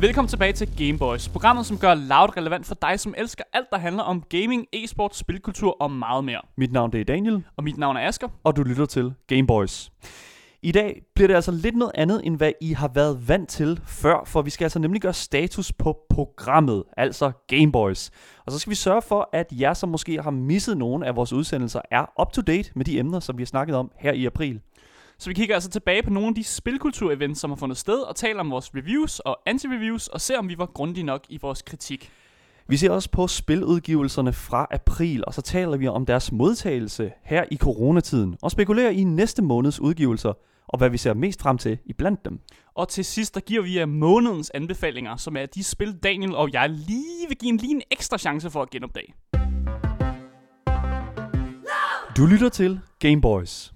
Velkommen tilbage til Gameboys, programmet som gør loud relevant for dig, som elsker alt, der handler om gaming, e-sport, spilkultur og meget mere. Mit navn det er Daniel, Og mit navn er Asker. og du lytter til Gameboys. I dag bliver det altså lidt noget andet, end hvad I har været vant til før, for vi skal altså nemlig gøre status på programmet, altså Gameboys. Og så skal vi sørge for, at jer, som måske har misset nogle af vores udsendelser, er up to date med de emner, som vi har snakket om her i april. Så vi kigger altså tilbage på nogle af de spilkultur-events, som har fundet sted, og taler om vores reviews og anti-reviews, og ser om vi var grundige nok i vores kritik. Vi ser også på spiludgivelserne fra april, og så taler vi om deres modtagelse her i coronatiden, og spekulerer i næste måneds udgivelser, og hvad vi ser mest frem til i blandt dem. Og til sidst, der giver vi jer månedens anbefalinger, som er de spil, Daniel og jeg lige vil give en lige en ekstra chance for at genopdage. Du lytter til Gameboys.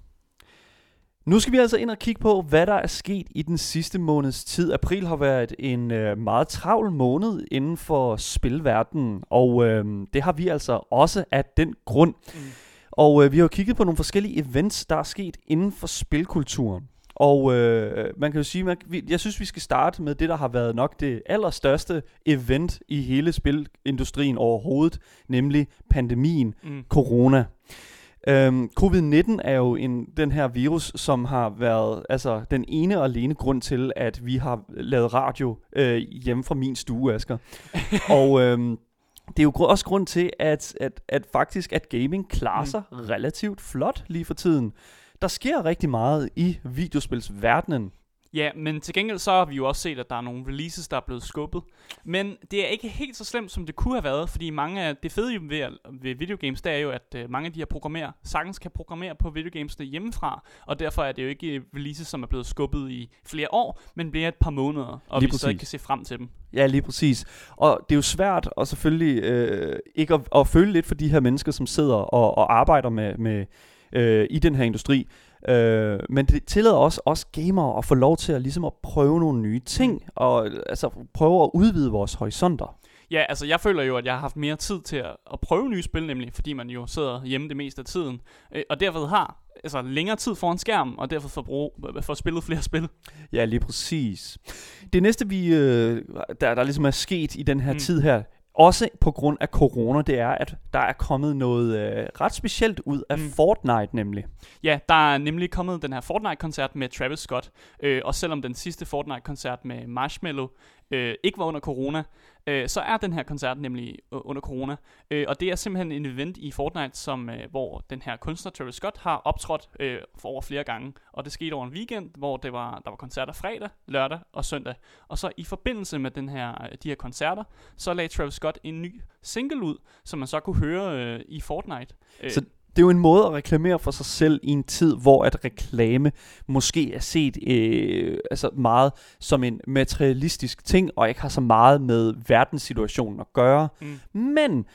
Nu skal vi altså ind og kigge på, hvad der er sket i den sidste måneds tid. April har været en øh, meget travl måned inden for spilverdenen, og øh, det har vi altså også af den grund. Mm. Og øh, vi har jo kigget på nogle forskellige events, der er sket inden for spilkulturen. Og øh, man kan jo sige, man, vi, jeg synes, vi skal starte med det, der har været nok det allerstørste event i hele spilindustrien overhovedet, nemlig pandemien, Mm. corona. Øhm, Covid-19 er jo en, den her virus, som har været altså, den ene og alene grund til, at vi har lavet radio øh, hjemme fra min stue, Asger. og øhm, det er jo også grund til, at, at, at faktisk at gaming klarer Mm. sig relativt flot lige for tiden. Der sker rigtig meget i videospilsverdenen. Ja, men til gengæld så har vi jo også set, at der er nogle releases, der er blevet skubbet. Men det er ikke helt så slemt, som det kunne have været, fordi mange af det fede ved, ved videogames, det er jo, at øh, mange af de her programmerer sagtens kan programmere på videogamesene hjemmefra, og derfor er det jo ikke øh, releases, som er blevet skubbet i flere år, men bliver et par måneder, og Lige vi stadig præcis. kan se frem til dem. Ja, lige præcis. Og det er jo svært at selvfølgelig øh, ikke at, at føle lidt for de her mennesker, som sidder og, og arbejder med, med øh, i den her industri. Øh, men det tillader også os gamere at få lov til at ligesom at prøve nogle nye ting, og altså prøve at udvide vores horisonter. Ja, altså jeg føler jo, at jeg har haft mere tid til at, at prøve nye spil, nemlig fordi man jo sidder hjemme det meste af tiden, øh, og derfor har altså længere tid foran skærmen, og derfor får, brug, får spillet flere spil. Ja, lige præcis. Det næste, vi, øh, der, der ligesom er sket i den her Mm. mm. tid her, også på grund af corona, det er, at der er kommet noget øh, ret specielt ud af Mm. Fortnite nemlig. Ja, der er nemlig kommet den her Fortnite-koncert med Travis Scott, øh, og selvom den sidste Fortnite-koncert med Marshmello øh, ikke var under corona, øh, så er den her koncert nemlig øh, under corona. Øh, og det er simpelthen en event i Fortnite, som, øh, hvor den her kunstner Travis Scott har optrådt øh, for over flere gange. Og det skete over en weekend, hvor det var, der var koncerter fredag, lørdag og søndag. Og så i forbindelse med den her, øh, de her koncerter, så lagde Travis Scott en ny single ud, som man så kunne høre øh, i Fortnite. Øh, Så det er jo en måde at reklamere for sig selv i en tid, hvor at reklame måske er set øh, altså meget som en materialistisk ting, og ikke har så meget med verdenssituationen at gøre. mm. Men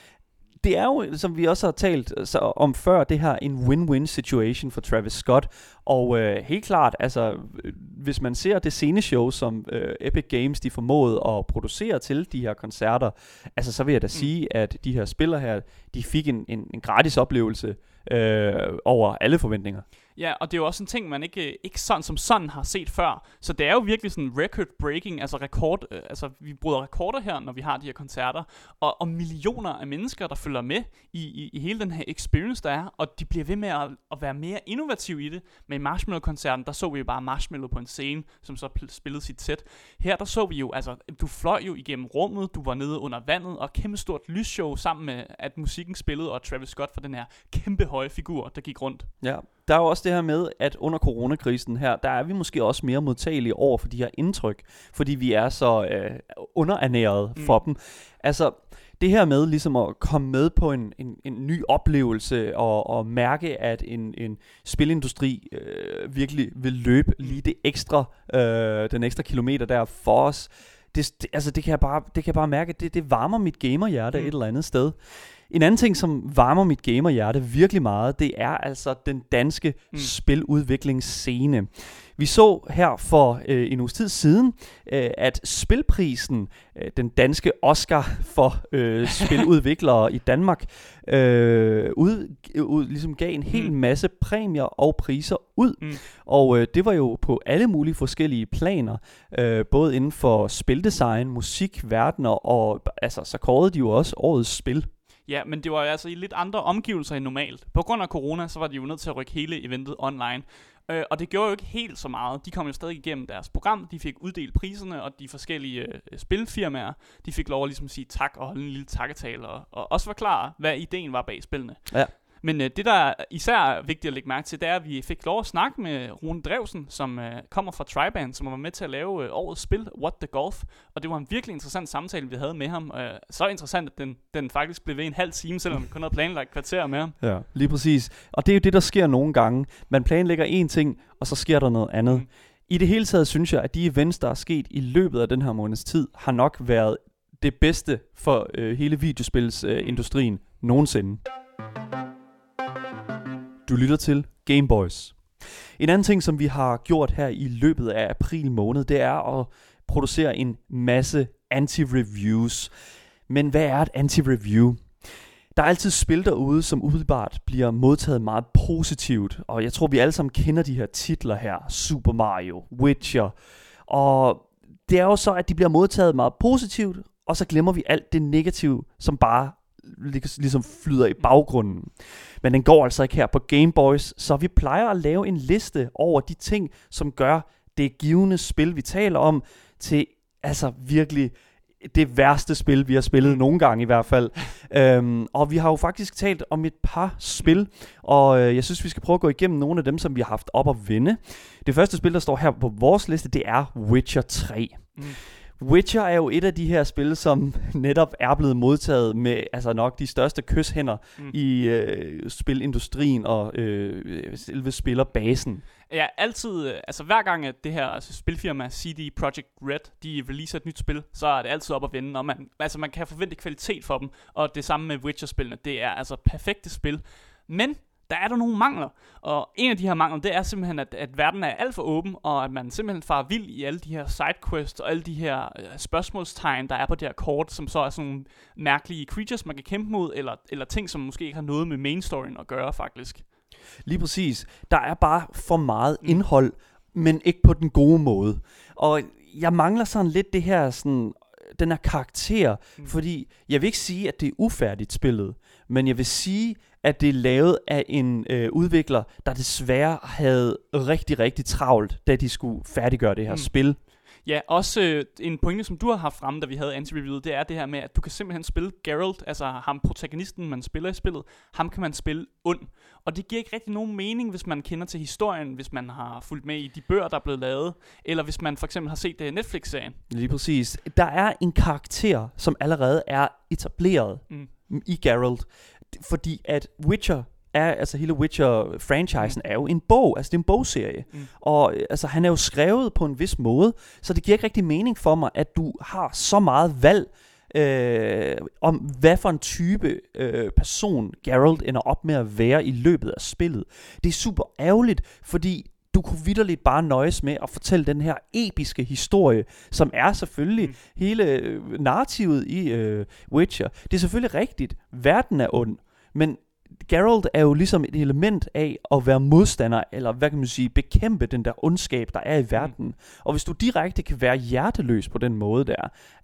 det er jo, som vi også har talt så om før, det her en win-win situation for Travis Scott. Og øh, helt klart, altså, øh, hvis man ser det sceneshow, som øh, Epic Games de formåede at producere til de her koncerter, altså så vil jeg da mm. sige, at de her spillere her, de fik en, en, en gratis oplevelse øh, over alle forventninger. Ja, og det er jo også en ting, man ikke, øh, ikke sådan som sådan har set før. Så det er jo virkelig sådan record-breaking, altså rekord, øh, altså vi bryder rekorder her, når vi har de her koncerter, og, og millioner af mennesker, der følger med i, i, i hele den her experience, der er, og de bliver ved med at, at være mere innovative i det. Men i Marshmallow-koncerten, der så vi jo bare Marshmallow på en scene, som så spillede sit sæt. Her der så vi jo, altså du fløj jo igennem rummet, du var nede under vandet, og kæmpe stort lysshow sammen med, at musikken spillede, og Travis Scott for den her kæmpe høje figur, der gik rundt. Ja, der er jo også det her med, at under coronakrisen her, der er vi måske også mere modtagelige over for de her indtryk, fordi vi er så øh, underernæret Mm. mm. for dem. Altså, det her med ligesom at komme med på en, en, en ny oplevelse og, og mærke, at en, en spilindustri øh, virkelig vil løbe lige det ekstra, øh, den ekstra kilometer der for os. Det, det, altså det kan jeg bare, det kan jeg bare mærke, det, det varmer mit gamerhjerte Mm. mm. et eller andet sted. En anden ting, som varmer mit gamerhjerte virkelig meget, det er altså den danske Mm. mm. spiludviklingsscene. Vi så her for øh, en uges tid siden, øh, at spilprisen, øh, den danske Oscar for øh, spiludviklere i Danmark, øh, ud, ud, ligesom gav en hel masse præmier og priser ud. Mm. Og øh, det var jo på alle mulige forskellige planer, øh, både inden for spildesign, musik, verdener, og altså, så kårede de jo også årets spil. Ja, men det var altså i lidt andre omgivelser end normalt. På grund af corona, så var de jo nødt til at rykke hele eventet online. Øh, og det gjorde jo ikke helt så meget. De kom jo stadig igennem deres program, de fik uddelt priserne, og de forskellige øh, spilfirmaer, de fik lov at ligesom sige tak og holde en lille takketale, og, og også forklare, hvad ideen var bag spillene. Ja. Men øh, det, der er især vigtigt at lægge mærke til, det er, at vi fik lov at snakke med Rune Drevsen, som øh, kommer fra Triband, som var med til at lave øh, årets spil, What the Golf. Og det var en virkelig interessant samtale, vi havde med ham. Øh, så interessant, at den, den faktisk blev ved en halv time, selvom vi kun havde planlagt kvarter med ham. Ja, lige præcis. Og det er jo det, der sker nogle gange. Man planlægger én ting, og så sker der noget andet. Mm. I det hele taget synes jeg, at de events, der er sket i løbet af den her måneds tid, har nok været det bedste for øh, hele videospilsindustrien øh, nogensinde. Du lytter til Gameboys. En anden ting, som vi har gjort her i løbet af april måned, det er at producere en masse anti-reviews. Men hvad er et anti-review? Der er altid spil derude, som umiddelbart bliver modtaget meget positivt, og jeg tror, vi alle sammen kender de her titler her. Super Mario, Witcher, og det er jo så, at de bliver modtaget meget positivt, og så glemmer vi alt det negative, som bare ligesom flyder i baggrunden. Men den går altså ikke her på Game Boys, så vi plejer at lave en liste over de ting, som gør det givende spil, vi taler om, til altså virkelig det værste spil, vi har spillet nogle gange i hvert fald. øhm, og vi har jo faktisk talt om et par spil, og øh, jeg synes, vi skal prøve at gå igennem nogle af dem, som vi har haft op at vinde. Det første spil, der står her på vores liste, det er Witcher 3. Mm. Witcher er jo et af de her spil, som netop er blevet modtaget med altså nok de største kyshænder Mm. i øh, spilindustrien og øh, selve spillerbasen. Ja, altid, øh, altså hver gang at det her altså, spilfirma CD Projekt Red, de releaser et nyt spil, så er det altid op at vende, og man, altså man kan forvente kvalitet for dem, og det samme med Witcher-spillene, det er altså perfekte spil, men der er der nogle mangler, og en af de her mangler, det er simpelthen, at, at verden er alt for åben, og at man simpelthen farer vild i alle de her sidequests, og alle de her øh, spørgsmålstegn, der er på det her kort, som så er sådan nogle mærkelige creatures, man kan kæmpe mod, eller, eller ting, som måske ikke har noget med main storyen at gøre, faktisk. Lige præcis. Der er bare for meget Mm. indhold, men ikke på den gode måde. Og jeg mangler sådan lidt det her sådan den her karakter, Mm. mm. fordi jeg vil ikke sige, at det er ufærdigt spillet, men jeg vil sige, at det er lavet af en øh, udvikler, der desværre havde rigtig, rigtig travlt, da de skulle færdiggøre det her Mm. spil. Ja, også øh, en pointe, som du har haft fremme, da vi havde anti-reviewet, det er det her med, at du kan simpelthen spille Geralt, altså ham protagonisten, man spiller i spillet, ham kan man spille ond. Og det giver ikke rigtig nogen mening, hvis man kender til historien, hvis man har fulgt med i de bøger, der er blevet lavet, eller hvis man for eksempel har set uh, Netflix-serien. Lige præcis. Der er en karakter, som allerede er etableret Mm. i Geralt, fordi at Witcher er, altså hele Witcher-franchisen er jo en bog, altså det er en bogserie. Mm. Og øh, altså han er jo skrevet på en vis måde, så det giver ikke rigtig mening for mig, at du har så meget valg øh, om, hvad for en type øh, person Geralt ender op med at være i løbet af spillet. Det er super ærgerligt, fordi du kunne vidderligt bare nøjes med at fortælle den her episke historie, som er selvfølgelig Mm. hele øh, narrativet i øh, Witcher. Det er selvfølgelig rigtigt, verden er ond, men Geralt er jo ligesom et element af at være modstander, eller hvad kan man sige, bekæmpe den der ondskab, der er i verden. Mm. Og hvis du direkte kan være hjerteløs på den måde der,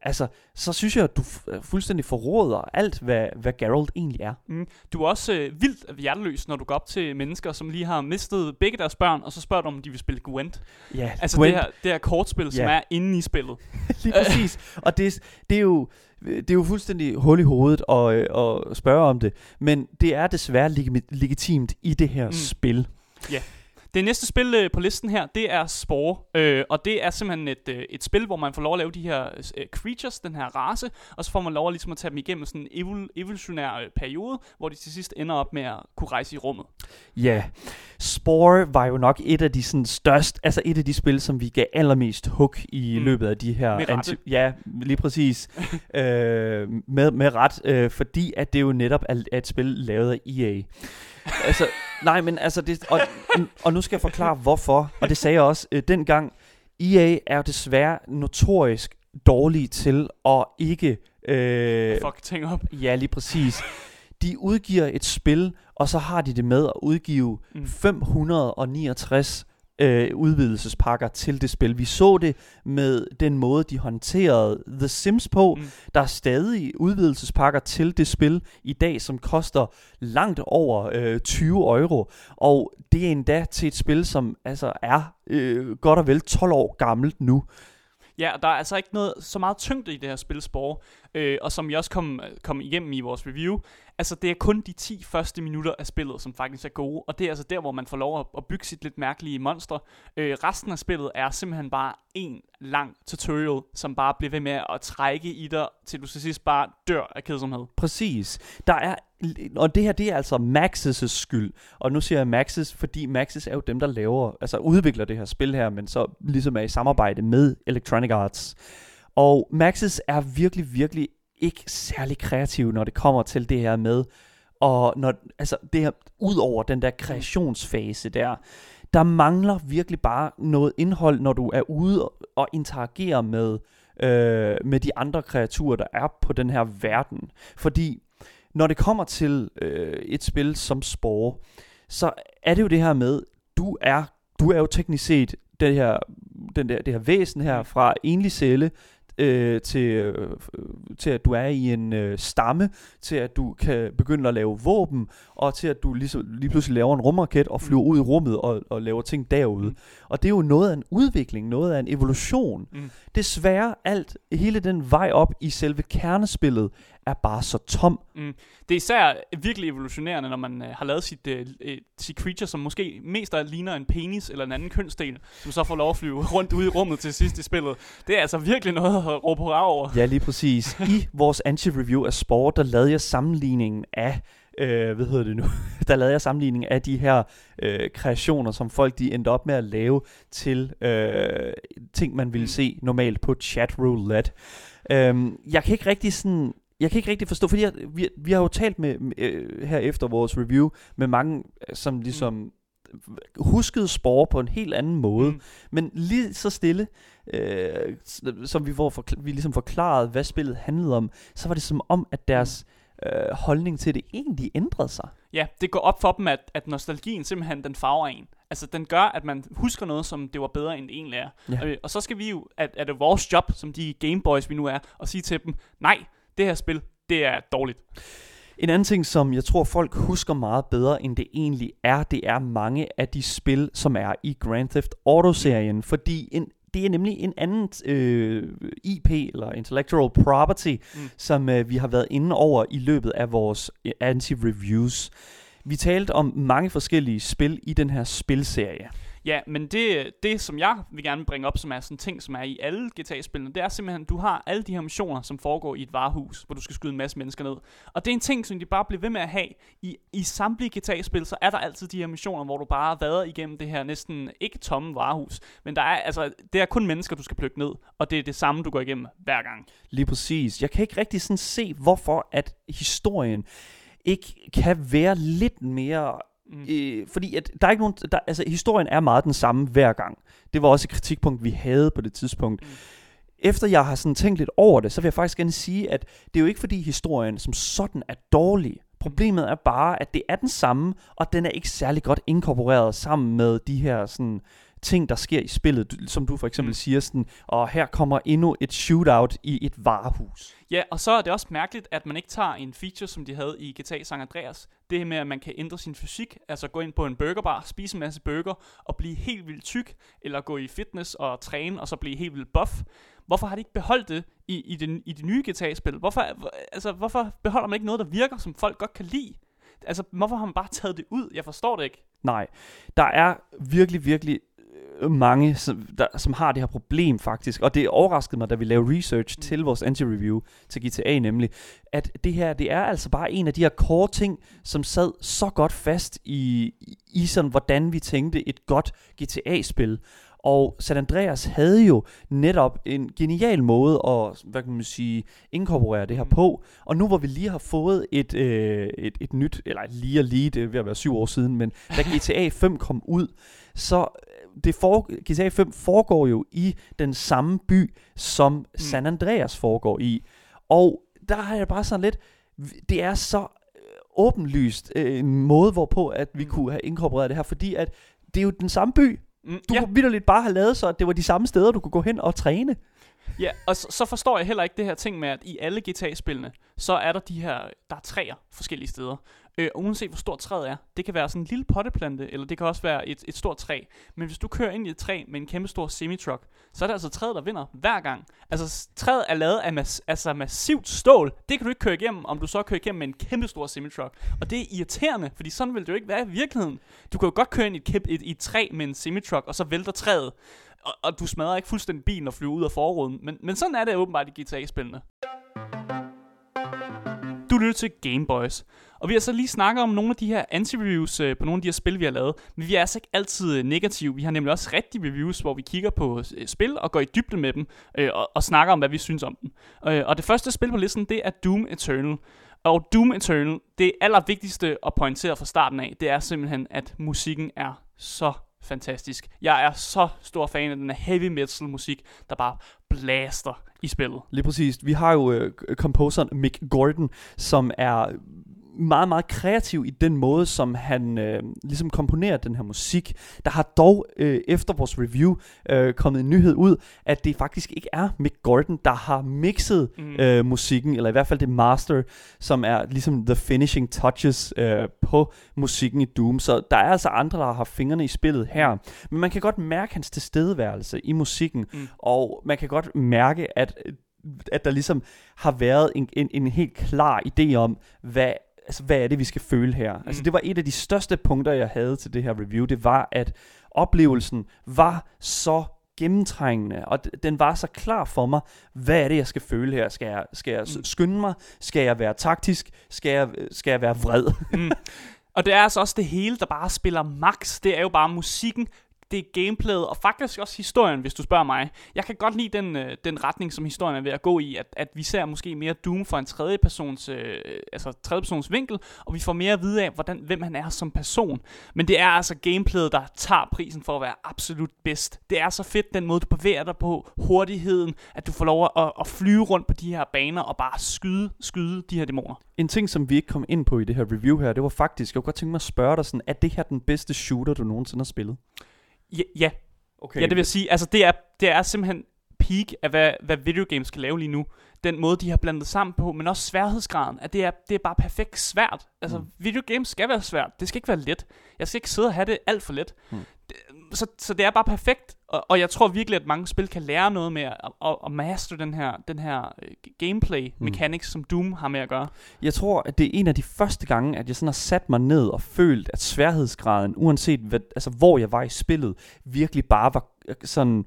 altså, så synes jeg, at du fuldstændig forråder alt, hvad, hvad Geralt egentlig er. Mm. Du er også øh, vildt hjerteløs, når du går op til mennesker, som lige har mistet begge deres børn, og så spørger du, om de vil spille Gwent. Ja, Altså det her, det her kortspil, som Ja. er inde i spillet. Lige præcis. Og det, det, er jo, det er jo fuldstændig hul i hovedet at, øh, at spørge om det. Men det er desværre legitimt i det her Mm. spil. Det næste spil øh, på listen her, det er Spore, øh, og det er simpelthen et, øh, et spil, hvor man får lov at lave de her øh, creatures, den her race, og så får man lov at, ligesom at tage dem igennem sådan en evol- evolutionær øh, periode, hvor de til sidst ender op med at kunne rejse i rummet. Ja, Spore var jo nok et af de sådan største, altså et af de spil, som vi gav allermest hook i Mm. løbet af de her... Med rette. ja, lige præcis. øh, med, med ret, øh, fordi at det jo netop er, er et spil lavet af EA. Altså, nej, men altså, det, og, og nu skal jeg forklare hvorfor, og det sagde jeg også øh, dengang. EA er jo desværre notorisk dårlige til at ikke... Øh, Fuck ting op. Ja, lige præcis. De udgiver et spil, og så har de det med at udgive Mm. 569 øh, udvidelsespakker til det spil. Vi så det med den måde, de håndterede The Sims på. Mm. Der er stadig udvidelsespakker til det spil i dag, som koster langt over øh, 20 euro. Og det er endda til et spil, som altså er øh, godt og vel 12 år gammelt nu. Ja, og der er altså ikke noget så meget tyngde i det her spil Spore, øh, og som jeg også kom, kom igennem i vores review, altså det er kun de 10 første minutter af spillet, som faktisk er gode, og det er altså der, hvor man får lov at, at bygge sit lidt mærkelige monster. Øh, resten af spillet er simpelthen bare en lang tutorial, som bare bliver ved med at trække i dig, til du til sidst bare dør af kedsomhed. Præcis. Der er, og det her, det er altså Maxis' skyld. Og nu siger jeg Maxis, fordi Maxis er jo dem, der laver, altså udvikler det her spil her, men så ligesom er i samarbejde med Electronic Arts. Og Maxis er virkelig, virkelig ikke særlig kreativ, når det kommer til det her med, og når, altså det her, ud over den der kreationsfase der, der mangler virkelig bare noget indhold, når du er ude og interagerer med, øh, med de andre kreaturer, der er på den her verden. Fordi når det kommer til øh, et spil som Spore, så er det jo det her med, du er, du er jo teknisk set det her, den der, det her væsen her fra enlig celle, øh, til, øh, til at du er i en øh, stamme, til at du kan begynde at lave våben, og til at du lige, lige pludselig laver en rumraket og flyver Mm. ud i rummet og, og laver ting derude. Mm. Og det er jo noget af en udvikling, noget af en evolution. Mm. Desværre alt, hele den vej op i selve kernespillet, er bare så tom. Det er især virkelig evolutionerende, når man øh, har lavet sit, øh, øh, sit creature, som måske mest alt ligner en penis eller en anden kønsdel, som så får lov at flyve rundt ude i rummet til sidst i spillet. Det er altså virkelig noget at råbe hurra over. Ja, lige præcis. I vores anti-review af sport, der lavede jeg sammenligningen af, øh, hvad hedder det nu, der lavede jeg sammenligningen af de her øh, kreationer, som folk de endte op med at lave til øh, ting, man ville Mm. se normalt på chat roulette. Øhm, jeg kan ikke rigtig sådan... Jeg kan ikke rigtig forstå, fordi jeg, vi, vi har jo talt med, med øh, her efter vores review med mange, øh, som ligesom huskede spore på en helt anden måde. Mm. Men lige så stille, øh, som vi, får forkl- vi ligesom forklarede, hvad spillet handlede om, så var det som om, at deres øh, holdning til det egentlig ændrede sig. Ja, det går op for dem, at, at nostalgien simpelthen, den farver en. Altså, den gør, at man husker noget, som det var bedre, end det egentlig er. Ja. Øh, og så skal vi jo, at, at det vores job, som de Gameboys, vi nu er, at sige til dem, nej, det her spil, det er dårligt. En anden ting, som jeg tror, folk husker meget bedre, end det egentlig er, det er mange af de spil, som er i Grand Theft Auto-serien. Fordi en, det er nemlig en anden øh, IP, eller intellectual property, Mm. som øh, vi har været inde over i løbet af vores øh, anti-reviews. Vi talte om mange forskellige spil i den her spilserie. Ja, men det, det som jeg vil gerne bringe op, som er sådan ting, som er i alle GTA-spillene, det er simpelthen, at du har alle de her missioner, som foregår i et varehus, hvor du skal skyde en masse mennesker ned. Og det er en ting, som de bare bliver ved med at have. I, i samtlige GTA-spil, så er der altid de her missioner, hvor du bare vader igennem det her næsten ikke tomme varehus. Men der er, altså, det er kun mennesker, du skal plukke ned, og det er det samme, du går igennem hver gang. Lige præcis. Jeg kan ikke rigtig sådan se, hvorfor at historien ikke kan være lidt mere... Mm. Øh, fordi at der er ikke nogen... Der, altså, historien er meget den samme hver gang. Det var også et kritikpunkt, vi havde på det tidspunkt. Mm. Efter jeg har sådan tænkt lidt over det, så vil jeg faktisk gerne sige, at det er jo ikke fordi historien som sådan er dårlig. Problemet er bare, at det er den samme, og den er ikke særlig godt inkorporeret sammen med de her sådan, ting, der sker i spillet. Som du for eksempel Mm. siger sådan, og her kommer endnu et shootout i et varehus. Ja, og så er det også mærkeligt, at man ikke tager en feature, som de havde i GTA San Andreas. Det med, at man kan ændre sin fysik, altså gå ind på en burgerbar, spise en masse burger og blive helt vildt tyk, eller gå i fitness og træne og så blive helt vildt buff. Hvorfor har de ikke beholdt det i, i, den, i de nye GTA-spil? Hvorfor, altså, hvorfor beholder man ikke noget, der virker, som folk godt kan lide? Altså, hvorfor har man bare taget det ud? Jeg forstår det ikke. Nej, der er virkelig, virkelig mange, som, der, som har det her problem faktisk. Og det overraskede mig, da vi lavede research Mm. til vores anti-review til GTA nemlig, at det her, det er altså bare en af de her core ting, som sad så godt fast i, i- sådan, hvordan vi tænkte et godt GTA-spil. Og San Andreas havde jo netop en genial måde at, hvad kan man sige, inkorporere det her Mm. på. Og nu hvor vi lige har fået et, øh, et, et nyt, eller lige og lige, det er ved at være syv år siden, men da GTA 5 kom ud, så det for, GTA 5 foregår jo i den samme by, som San Andreas foregår i. Og der har jeg bare sådan lidt, det er så øh, åbenlyst øh, en måde, hvorpå at vi kunne have inkorporeret det her, fordi at det er jo den samme by. Mm, Du ja. kunne vidderligt bare have lavet så, at det var de samme steder, du kunne gå hen og træne. Ja, og så, så forstår jeg heller ikke det her ting med, at i alle GTA-spillene, så er der de her, der er træer forskellige steder. Øh, og uanset hvor stort træet er, det kan være sådan en lille potteplante, eller det kan også være et, et stort træ. Men hvis du kører ind i et træ med en kæmpe stor semi-truck, så er det altså træet, der vinder hver gang. Altså træet er lavet af mas- altså massivt stål. Det kan du ikke køre igennem, om du så kører igennem med en kæmpe stor semi-truck. Og det er irriterende, fordi sådan vil det jo ikke være i virkeligheden. Du kan jo godt køre ind i et, kæmpe, et, i et træ med en semi-truck, og så vælter træet og, og du smadrer ikke fuldstændig bilen og flyver ud af forruden. Men, men sådan er det åbenbart i GTA-spillene. Du lytter til Game Boys. Og vi har så lige snakket om nogle af de her anti-reviews øh, på nogle af de her spil, vi har lavet. Men vi er altså ikke altid øh, negative. Vi har nemlig også rigtige reviews, hvor vi kigger på øh, spil og går i dybden med dem. Øh, og, og snakker om, hvad vi synes om dem. Øh, og det første spil på listen, det er Doom Eternal. Og Doom Eternal, det allervigtigste at pointere fra starten af, det er simpelthen, at musikken er så fantastisk. Jeg er så stor fan af den her heavy metal musik, der bare blaster i spillet. Lige præcis. Vi har jo øh, composeren Mick Gordon, som er meget, meget kreativ i den måde, som han øh, ligesom komponerer den her musik. Der har dog øh, efter vores review øh, kommet en nyhed ud, at det faktisk ikke er Mick Gordon, der har mixet Mm. øh, musikken, eller i hvert fald det master, som er ligesom the finishing touches øh, på musikken i Doom. Så der er altså andre, der har haft fingrene i spillet her. Men man kan godt mærke hans tilstedeværelse i musikken, Mm. og man kan godt mærke, at, at der ligesom har været en, en, en helt klar idé om, hvad altså, hvad er det, vi skal føle her? Mm. Altså, det var et af de største punkter, jeg havde til det her review. Det var, at oplevelsen var så gennemtrængende, og den var så klar for mig, hvad er det, jeg skal føle her? Skal jeg, skal jeg Mm. skynde mig? Skal jeg være taktisk? Skal jeg, skal jeg være vred? Mm. Og det er altså også det hele, der bare spiller max. Det er jo bare musikken, det er gameplayet, og faktisk også historien, hvis du spørger mig. Jeg kan godt lide den, øh, den retning, som historien er ved at gå i, at, at vi ser måske mere Doom fra en tredjepersons, øh, altså tredje persons vinkel, og vi får mere at vide af, hvordan, hvem han er som person. Men det er altså gameplayet, der tager prisen for at være absolut bedst. Det er så fedt, den måde, du bevæger dig på, hurtigheden, at du får lov at, at flyve rundt på de her baner, og bare skyde, skyde de her dæmoner. En ting, som vi ikke kom ind på i det her review her, det var faktisk, jeg kunne godt tænke mig at spørge dig sådan, er det her den bedste shooter, du nogensinde har spillet? Ja, ja, Okay. Ja, det vil jeg sige, altså det er, det er simpelthen peak af, hvad, hvad videogames skal lave lige nu. Den måde, de har blandet sammen på, men også sværhedsgraden, at det er, det er bare perfekt svært. Altså, Mm. mm. videogames skal være svært. Det skal ikke være let. Jeg skal ikke sidde og have det alt for let. Mm. Det, så, så det er bare perfekt, og, og jeg tror virkelig, at mange spil kan lære noget med at, at, at master den her, den her øh, gameplay Mm. mechanics, som Doom har med at gøre. Jeg tror, at det er en af de første gange, at jeg sådan har sat mig ned og følt, at sværhedsgraden, uanset hvad, altså hvor jeg var i spillet, virkelig bare var øh, sådan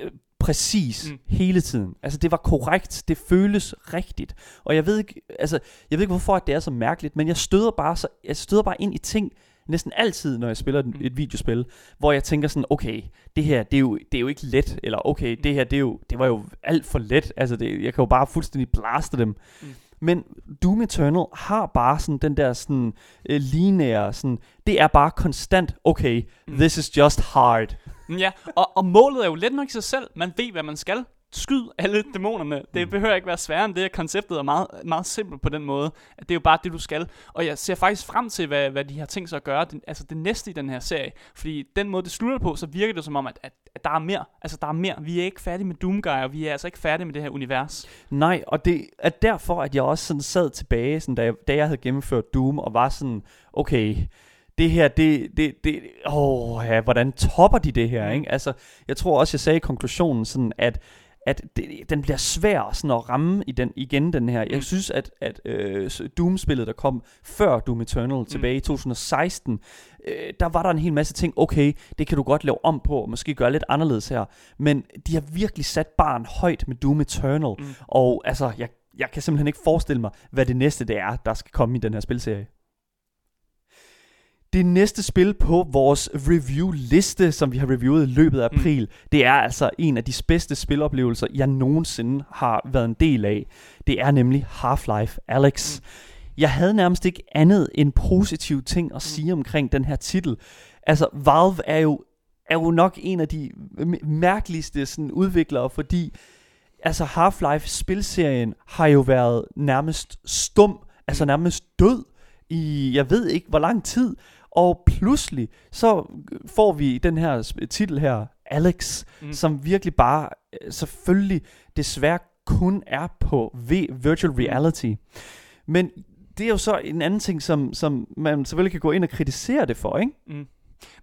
øh, præcis mm. Mm. hele tiden. Altså det var korrekt, det føles rigtigt. Og jeg ved ikke, altså jeg ved ikke hvorfor at det er så mærkeligt, men jeg støder bare så, jeg støder bare ind i ting næsten altid, når jeg spiller et, Mm. et videospil, hvor jeg tænker sådan, okay, det her, det er jo, det er jo ikke let, eller okay, det her, det, er jo, det var jo alt for let, altså det, jeg kan jo bare fuldstændig blaste dem. Mm. Men Doom Eternal har bare sådan den der sådan øh, lineære, sådan, det er bare konstant, okay, Mm. this is just hard. Mm, Ja, og, og målet er jo let nok i sig selv. Man ved, hvad man skal. Skyd alle dæmonerne. Det Mm. behøver ikke være sværere end det. Konceptet er meget, meget simpelt på den måde. At det er jo bare det, du skal. Og jeg ser faktisk frem til, hvad, hvad de har tænkt sig at gøre. Det, altså det næste i den her serie. Fordi den måde, det slutter på, så virker det som om, at, at, at der er mere. Altså der er mere. Vi er ikke færdige med Doomguy, og vi er altså ikke færdige med det her univers. Nej, og det er derfor, at jeg også sådan sad tilbage, sådan, da, jeg, da jeg havde gennemført Doom, og var sådan, okay, det her, det, det, det, åh, ja, hvordan topper de det her, Mm. ikke? Altså, jeg tror også, jeg sagde i konklusionen sådan, at at det, den bliver svær sådan at ramme i den, igen, den her. Jeg Mm. synes, at, at øh, Doom-spillet, der kom før Doom Eternal, tilbage i 2016, øh, der var der en hel masse ting, okay, det kan du godt lave om på, måske gøre lidt anderledes her. Men de har virkelig sat barn højt med Doom Eternal, Mm. og altså, jeg, jeg kan simpelthen ikke forestille mig, hvad det næste det er, der skal komme i den her spilserie. Det næste spil på vores review-liste, som vi har reviewet i løbet af Mm. april, mm. det er altså en af de bedste spiloplevelser, jeg nogensinde har været en del af. Det er nemlig Half-Life Alex. Mm. Jeg havde nærmest ikke andet end positive ting at sige omkring den her titel. Altså, Valve er jo, er jo nok en af de mærkeligste sådan, udviklere, fordi altså Half-Life spilserien har jo været nærmest stum, altså nærmest død i, jeg ved ikke hvor lang tid, og pludselig så får vi den her titel her, Alex, Mm. mm. som virkelig bare øh, selvfølgelig desværre kun er på v- virtual reality. Men det er jo så en anden ting, som, som man selvfølgelig kan gå ind og kritisere det for, ikke? Mm.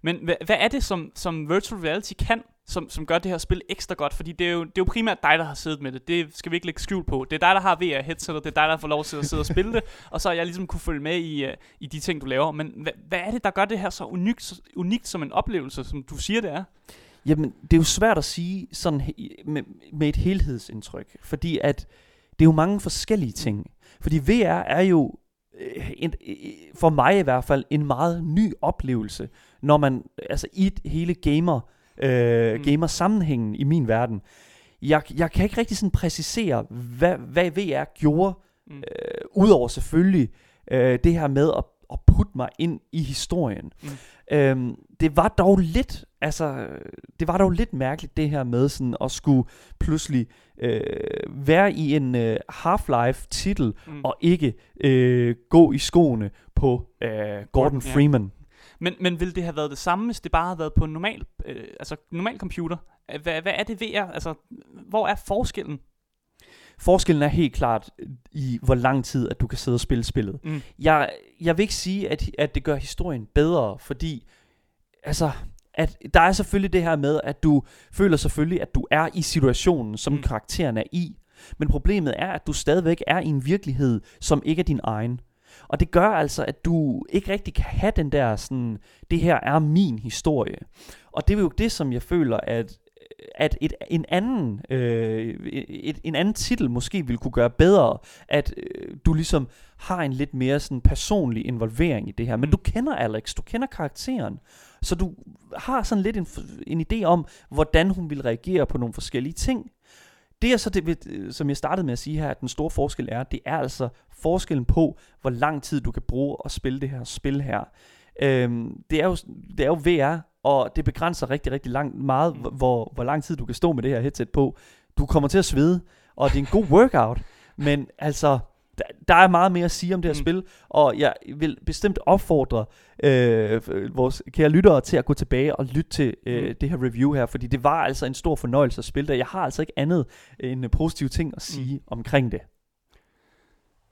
Men hvad, hvad er det, som, som virtual reality kan, som, som gør det her spil ekstra godt? Fordi det er, jo, det er jo primært dig, der har siddet med det. Det skal vi ikke lægge skjul på. Det er dig, der har VR-headsetet. Det er dig, der får lov til at sidde og spille det. Og så har jeg ligesom kunne følge med i, uh, i de ting, du laver. Men hvad, hvad er det, der gør det her så unikt, så unikt som en oplevelse, som du siger, det er? Jamen, det er jo svært at sige sådan med, med et helhedsindtryk, fordi at det er jo mange forskellige ting. Fordi VR er jo, øh, en, øh, for mig i hvert fald, en meget ny oplevelse, når man, altså i hele gamer, øh, Mm. gamer sammenhængen i min verden. Jeg, jeg kan ikke rigtig sådan præcisere, hvad, hvad VR gjorde, Mm. øh, udover selvfølgelig øh, det her med at, at putte mig ind i historien. Mm. Øhm, det var dog lidt, altså, det var dog lidt mærkeligt det her med sådan at skulle pludselig øh, være i en øh, Half-Life titel Mm. og ikke øh, gå i skoene på øh, Gordon ja. Freeman. Men, men ville det have været det samme, hvis det bare havde været på en normal, øh, altså normal computer? Øh, Hvad, hvad er det VR? Altså, hvor er forskellen? Forskellen er helt klart i, hvor lang tid, at du kan sidde og spille spillet. Mm. Jeg, jeg vil ikke sige, at, at det gør historien bedre, fordi altså, at der er selvfølgelig det her med, at du føler selvfølgelig, at du er i situationen, som Mm. mm. karakteren er i. Men problemet er, at du stadigvæk er i en virkelighed, som ikke er din egen. Og det gør altså, at du ikke rigtig kan have den der sådan, det her er min historie. Og det er jo det, som jeg føler, at at et, en anden øh, et, en anden titel måske ville kunne gøre bedre, at øh, du ligesom har en lidt mere sådan personlig involvering i det her. Men Mm. du kender Alex, du kender karakteren, så du har sådan lidt en, en idé om, hvordan hun vil reagere på nogle forskellige ting. Det er så det, som jeg startede med at sige her, at den store forskel er, det er altså forskellen på, hvor lang tid du kan bruge at spille det her spil her. Øhm, det, er jo, det er jo VR, og det begrænser rigtig, rigtig langt meget, Mm. hvor, hvor lang tid du kan stå med det her headset på. Du kommer til at svede, og det er en god workout, men altså, der, der er meget mere at sige om det her Mm. spil, og jeg vil bestemt opfordre øh, vores kære lyttere til at gå tilbage og lytte til øh, Mm. det her review her, fordi det var altså en stor fornøjelse at spille det. Jeg har altså ikke andet end øh, positive ting at sige mm. omkring det.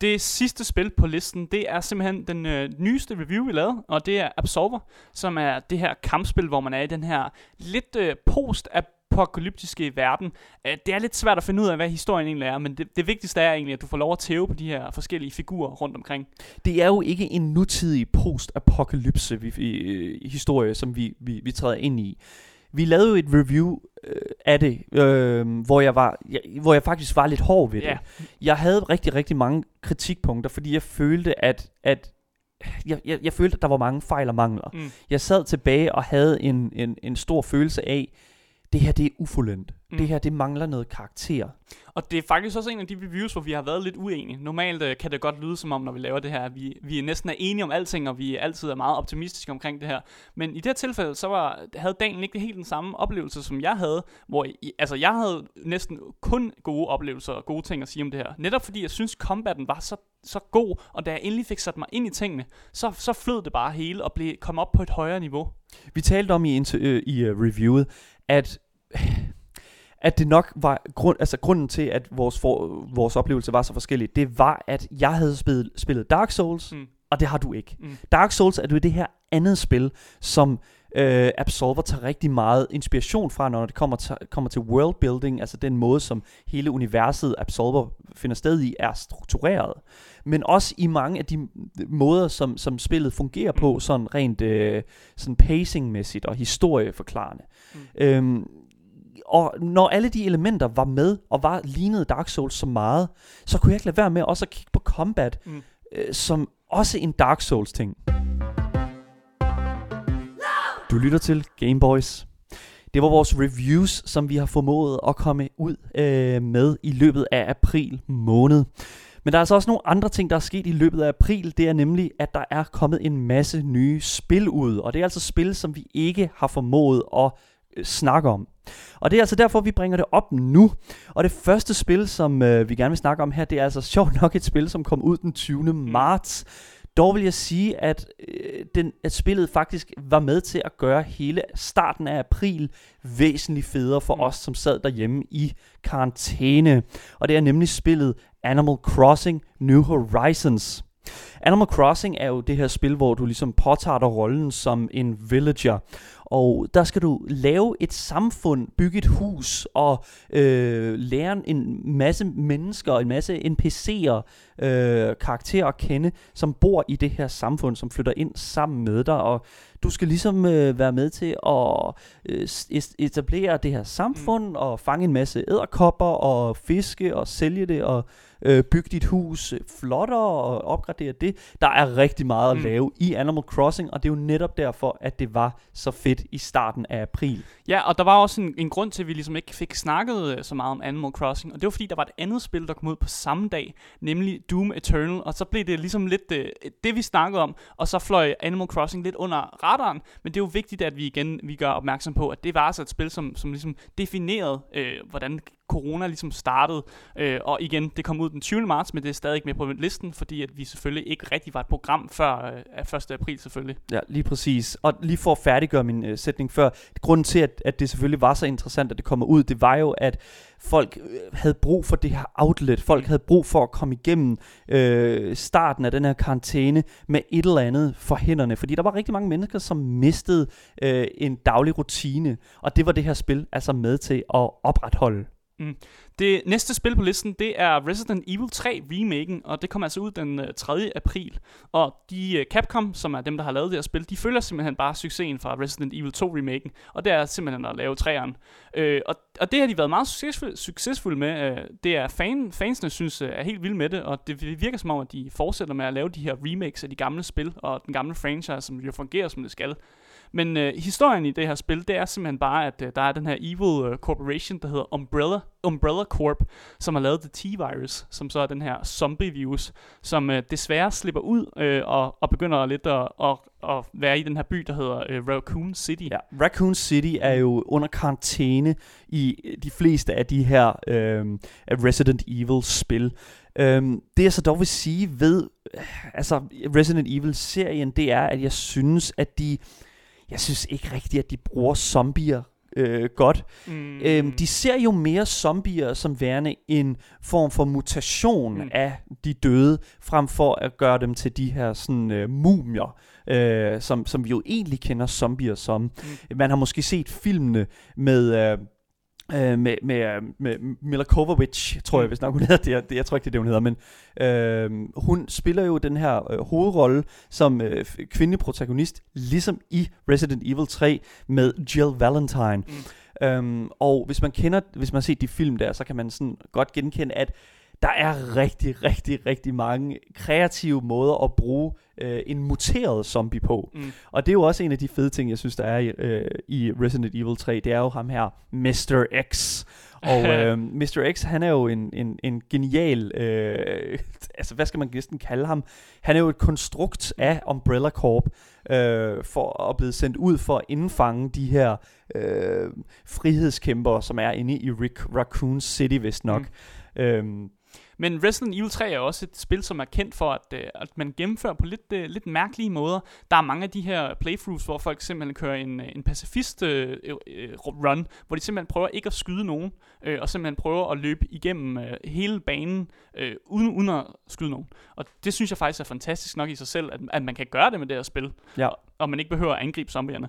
Det sidste spil på listen, det er simpelthen den øh, nyeste review, vi lavede, og det er Absolver, som er det her kampspil, hvor man er i den her lidt øh, post-apokalyptiske verden. Øh, det er lidt svært at finde ud af, hvad historien egentlig er, men det, det vigtigste er egentlig, at du får lov at tæve på de her forskellige figurer rundt omkring. Det er jo ikke en nutidig post-apokalypse vi, øh, historie, som vi, vi, vi træder ind i. Vi lavede jo et review øh, af det, øh, hvor, jeg var, jeg, hvor jeg faktisk var lidt hård ved Ja. det. Jeg havde rigtig, rigtig mange kritikpunkter, fordi jeg følte, at, at jeg, jeg, jeg følte, at der var mange fejl og mangler. Mm. Jeg sad tilbage og havde en, en, en stor følelse af, det her det er ufuldendt. Mm. Det her det mangler noget karakter. Og det er faktisk også en af de reviews, hvor vi har været lidt uenige. Normalt øh, kan det godt lyde som om, når vi laver det her, vi, vi næsten er enige om alting, og vi altid er meget optimistiske omkring det her. Men i det her tilfælde, så var, havde Daniel ikke helt den samme oplevelse, som jeg havde. Hvor I, altså, jeg havde næsten kun gode oplevelser og gode ting at sige om det her. Netop fordi jeg synes, combaten var så, så god, og da jeg endelig fik sat mig ind i tingene, så, så flød det bare hele og blev, kom op på et højere niveau. Vi talte om i, inter- øh, i uh, reviewet, at at det nok var grund, altså grunden til, at vores, for, vores oplevelse var så forskellig, det var, at jeg havde spillet, spillet Dark Souls, Mm. og det har du ikke. Mm. Dark Souls er jo det her andet spil, som øh, Absolver tager rigtig meget inspiration fra, når det kommer til, kommer til worldbuilding, altså den måde, som hele universet Absolver finder sted i, er struktureret. Men også i mange af de måder, som, som spillet fungerer på, Mm. sådan rent øh, sådan pacingmæssigt og historieforklarende. Mm. Øhm, og når alle de elementer var med, og var lignede Dark Souls så meget, så kunne jeg ikke lade være med også at kigge på combat, Mm. øh, som også en Dark Souls ting. Du lytter til Game Boys. Det var vores reviews, som vi har formået at komme ud øh, med i løbet af april måned. Men der er altså også nogle andre ting, der er sket i løbet af april. Det er nemlig, at der er kommet en masse nye spil ud. Og det er altså spil, som vi ikke har formået at øh, snakke om. Og det er altså derfor, vi bringer det op nu. Og det første spil, som øh, vi gerne vil snakke om her, det er altså sjovt nok et spil, som kom ud den 20. marts. Dog vil jeg sige, at, øh, den, at spillet faktisk var med til at gøre hele starten af april væsentligt federe for Mm. os, som sad derhjemme i karantæne. Og det er nemlig spillet Animal Crossing New Horizons. Animal Crossing er jo det her spil, hvor du ligesom påtager dig rollen som en villager. Og der skal du lave et samfund, bygge et hus og øh, lære en masse mennesker, en masse NPC'er, øh, karakterer at kende, som bor i det her samfund, som flytter ind sammen med dig. Og du skal ligesom øh, være med til at øh, etablere det her samfund mm. og fange en masse æderkopper og fiske og sælge det og øh, bygge dit hus flottere og opgradere det. Der er rigtig meget at Mm. lave i Animal Crossing, og det er jo netop derfor, at det var så fedt i starten af april. Ja, og der var også en, en grund til, at vi ligesom ikke fik snakket øh, så meget om Animal Crossing, og det var fordi, der var et andet spil, der kom ud på samme dag, nemlig Doom Eternal, og så blev det ligesom lidt øh, det, vi snakkede om, og så fløj Animal Crossing lidt under radaren, men det er jo vigtigt, at vi igen vi gør opmærksom på, at det var altså et spil, som, som ligesom definerede, øh, hvordan corona ligesom startede, øh, og igen, det kom ud den 20. marts, men det er stadig ikke med på listen, fordi at vi selvfølgelig ikke rigtig var et program før øh, 1. april selvfølgelig. Ja, lige præcis. Og lige for at færdiggøre min øh, sætning før, grunden til, at, at det selvfølgelig var så interessant, at det kommer ud, det var jo, at folk øh, havde brug for det her outlet. Folk havde brug for at komme igennem øh, starten af den her karantæne med et eller andet for hænderne. Fordi der var rigtig mange mennesker, som mistede øh, en daglig rutine. Og det var det her spil altså med til at opretholde. Mm. Det næste spil på listen, det er Resident Evil 3 remaken, og det kommer altså ud den øh, 3. april. Og de øh, Capcom, som er dem, der har lavet det her spil, de følger simpelthen bare succesen fra Resident Evil 2 remaken, og det er simpelthen at lave 3'eren. Øh, og, og det har de været meget succesfulde, succesfulde med. Øh, det er fan, fansene synes øh, er helt vilde med det, og det virker som om, at de fortsætter med at lave de her remakes af de gamle spil, og den gamle franchise, som jo fungerer, som det skal. Men øh, historien i det her spil, det er simpelthen bare, at øh, der er den her evil øh, corporation, der hedder Umbrella, Umbrella Corp, som har lavet The T-Virus, som så er den her zombie-virus, som øh, desværre slipper ud øh, og, og begynder lidt at, at, at være i den her by, der hedder øh, Raccoon City. Ja, Raccoon City er jo under karantæne i øh, de fleste af de her øh, Resident Evil-spil. Øhm, det jeg så dog vil sige ved øh, altså Resident Evil-serien, det er, at jeg synes, at de jeg synes ikke rigtigt, at de bruger zombier øh, godt. Mm. Øhm, de ser jo mere zombier som værende en form for mutation Mm. af de døde, frem for at gøre dem til de her sådan øh, mumier, øh, som, som vi jo egentlig kender zombier som. Mm. Man har måske set filmene med... Øh, Øh, med, med, øh, med Mila Jovovich, tror jeg, Mm. hvis nok hun hedder det. Jeg, tror ikke, det er det, hun hedder, men øh, hun spiller jo den her øh, hovedrolle som øh, kvindelig protagonist, ligesom i Resident Evil 3 med Jill Valentine. Mm. Øhm, og hvis man kender, hvis man har set de film der, så kan man sådan godt genkende, at der er rigtig, rigtig, rigtig mange kreative måder at bruge øh, en muteret zombie på. Mm. Og det er jo også en af de fede ting, jeg synes, der er i, øh, i Resident Evil 3. Det er jo ham her, Mr. X. Og øh, Mr. X, han er jo en, en, en genial, øh, altså hvad skal man næsten kalde ham? Han er jo et konstrukt af Umbrella Corp, øh, for at blive sendt ud for at indfange de her øh, frihedskæmpere, som er inde i Rick, Raccoon City, vist nok. Mm. Øhm, Men Resident Evil 3 er også et spil, som er kendt for, at, øh, at man gennemfører på lidt, øh, lidt mærkelige måder. Der er mange af de her playthroughs, hvor folk simpelthen kører en, øh, en pacifist øh, øh, run, hvor de simpelthen prøver ikke at skyde nogen, øh, og simpelthen prøver at løbe igennem øh, hele banen, øh, uden, uden at skyde nogen. Og det synes jeg faktisk er fantastisk nok i sig selv, at, at man kan gøre det med det her spil, ja. og man ikke behøver at angribe zombierne.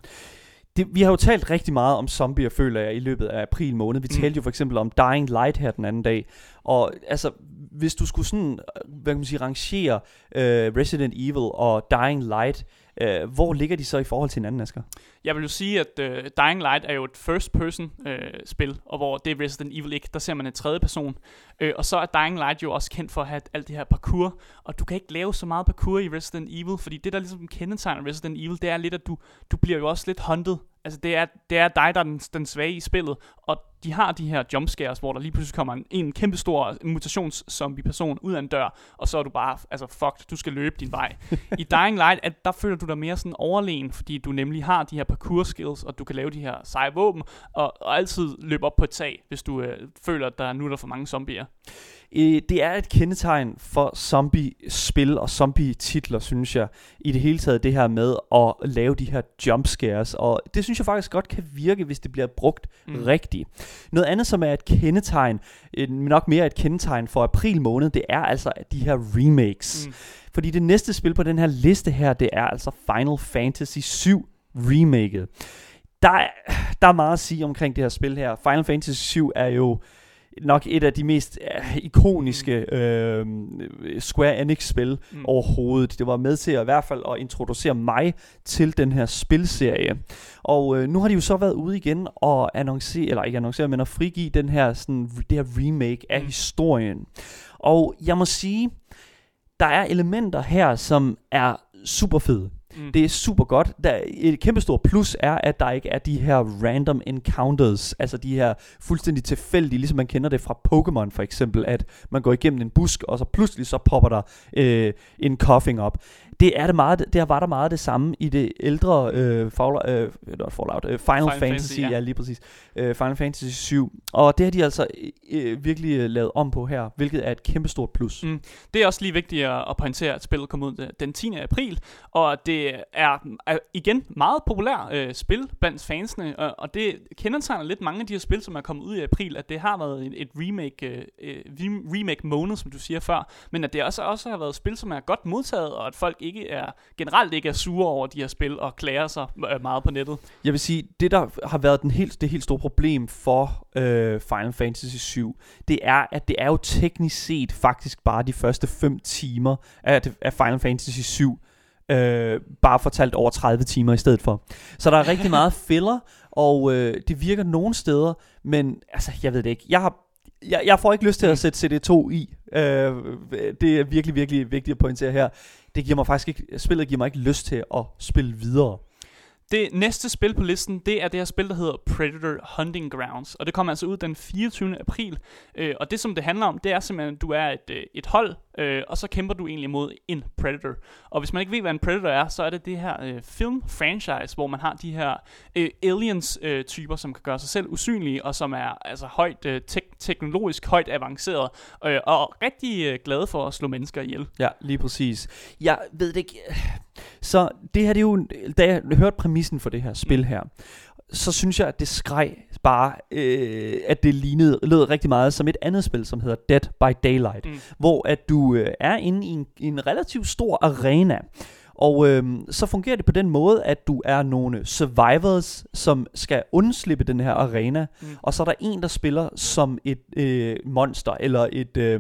Det, vi har jo talt rigtig meget om zombier, føler jeg, i løbet af april måned. Vi mm. talte jo for eksempel om Dying Light her den anden dag. Og altså, hvis du skulle sådan, øh, hvad kan man sige, rangere øh, Resident Evil og Dying Light, øh, hvor ligger de så i forhold til hinanden, Asger? Jeg vil jo sige, at uh, Dying Light er jo et first-person uh, øh, spil, og hvor det er Resident Evil ikke, der ser man en tredje person. Uh, og så er Dying Light jo også kendt for at have alt det her parkour, og du kan ikke lave så meget parkour i Resident Evil, fordi det, der ligesom kendetegner Resident Evil, det er lidt, at du, du bliver jo også lidt hunted. Altså, det er, det er dig, der er den, den svage i spillet, og de har de her jumpscares, hvor der lige pludselig kommer en, en kæmpe stor mutations-zombie-person ud af en dør, og så er du bare, altså fuck, du skal løbe din vej. I Dying Light, at der føler du dig mere sådan overlegen, fordi du nemlig har de her parkour skills, og du kan lave de her seje våben, og, og altid løbe op på et tag, hvis du øh, føler, at der nu er der for mange zombier. Øh, det er et kendetegn for zombie-spil og zombie-titler, synes jeg, i det hele taget det her med at lave de her jumpscares, og det synes jeg faktisk godt kan virke, hvis det bliver brugt mm. rigtigt. Noget andet, som er et kendetegn, nok mere et kendetegn for april måned, det er altså de her remakes. Mm. Fordi det næste spil på den her liste her, det er altså Final Fantasy 7 remaket. Der er, der er meget at sige omkring det her spil her. Final Fantasy 7 er jo nok et af de mest uh, ikoniske uh, Square Enix-spil mm. overhovedet. Det var med til at, i hvert fald at introducere mig til den her spilserie. Og uh, nu har de jo så været ude igen og annoncere, eller ikke annoncere, men at frigive den her, sådan, det her remake af mm. historien. Og jeg må sige, der er elementer her, som er super fede. Mm. Det er super godt. Der, et kæmpe stort plus er, at der ikke er de her random encounters, altså de her fuldstændig tilfældige, ligesom man kender det fra Pokémon for eksempel, at man går igennem en busk, og så pludselig så popper der øh, en coughing op det er det meget, det var der meget det samme i det ældre øh, Fallout, øh, Fallout, øh, Final, Final Fantasy, Fantasy ja. ja lige præcis, øh, Final Fantasy 7, og det har de altså øh, virkelig øh, lavet om på her, hvilket er et kæmpestort plus. Mm. Det er også lige vigtigt at, at pointere, at spillet kom ud den 10. april, og det er, er igen meget populær øh, spil blandt fansene, og, og det kendetegner lidt mange af de her spil, som er kommet ud i april, at det har været et, et remake, øh, øh remake måned, som du siger før, men at det også, også har været spil, som er godt modtaget, og at folk ikke er, generelt ikke er sure over de her spil og klager sig øh, meget på nettet. Jeg vil sige, det der har været den helt, det helt store problem for øh, Final Fantasy 7, det er, at det er jo teknisk set faktisk bare de første 5 timer af, af Final Fantasy 7, øh, bare fortalt over 30 timer i stedet for. Så der er rigtig meget filler, og øh, det virker nogle steder, men altså, jeg ved det ikke. Jeg har jeg, jeg får ikke lyst til at sætte CD2 i. Øh, det er virkelig, virkelig vigtigt at pointere her det giver mig faktisk ikke, spillet giver mig ikke lyst til at spille videre. Det næste spil på listen, det er det her spil, der hedder Predator Hunting Grounds. Og det kommer altså ud den 24. april. Øh, og det, som det handler om, det er simpelthen, at du er et, øh, et hold, øh, og så kæmper du egentlig mod en Predator. Og hvis man ikke ved, hvad en Predator er, så er det det her øh, film-franchise, hvor man har de her øh, aliens-typer, øh, som kan gøre sig selv usynlige, og som er altså højt øh, tech teknologisk højt avanceret, øh, og rigtig øh, glade for at slå mennesker ihjel. Ja, lige præcis. Jeg ved det ikke så det her, det er jo, da jeg hørte præmissen for det her spil her, så synes jeg, at det skreg bare, øh, at det lignede, lød rigtig meget som et andet spil, som hedder Dead by Daylight, mm. hvor at du øh, er inde i en, i en relativt stor arena, og øh, så fungerer det på den måde, at du er nogle survivors, som skal undslippe den her arena, mm. og så er der en, der spiller som et øh, monster, eller et... Øh,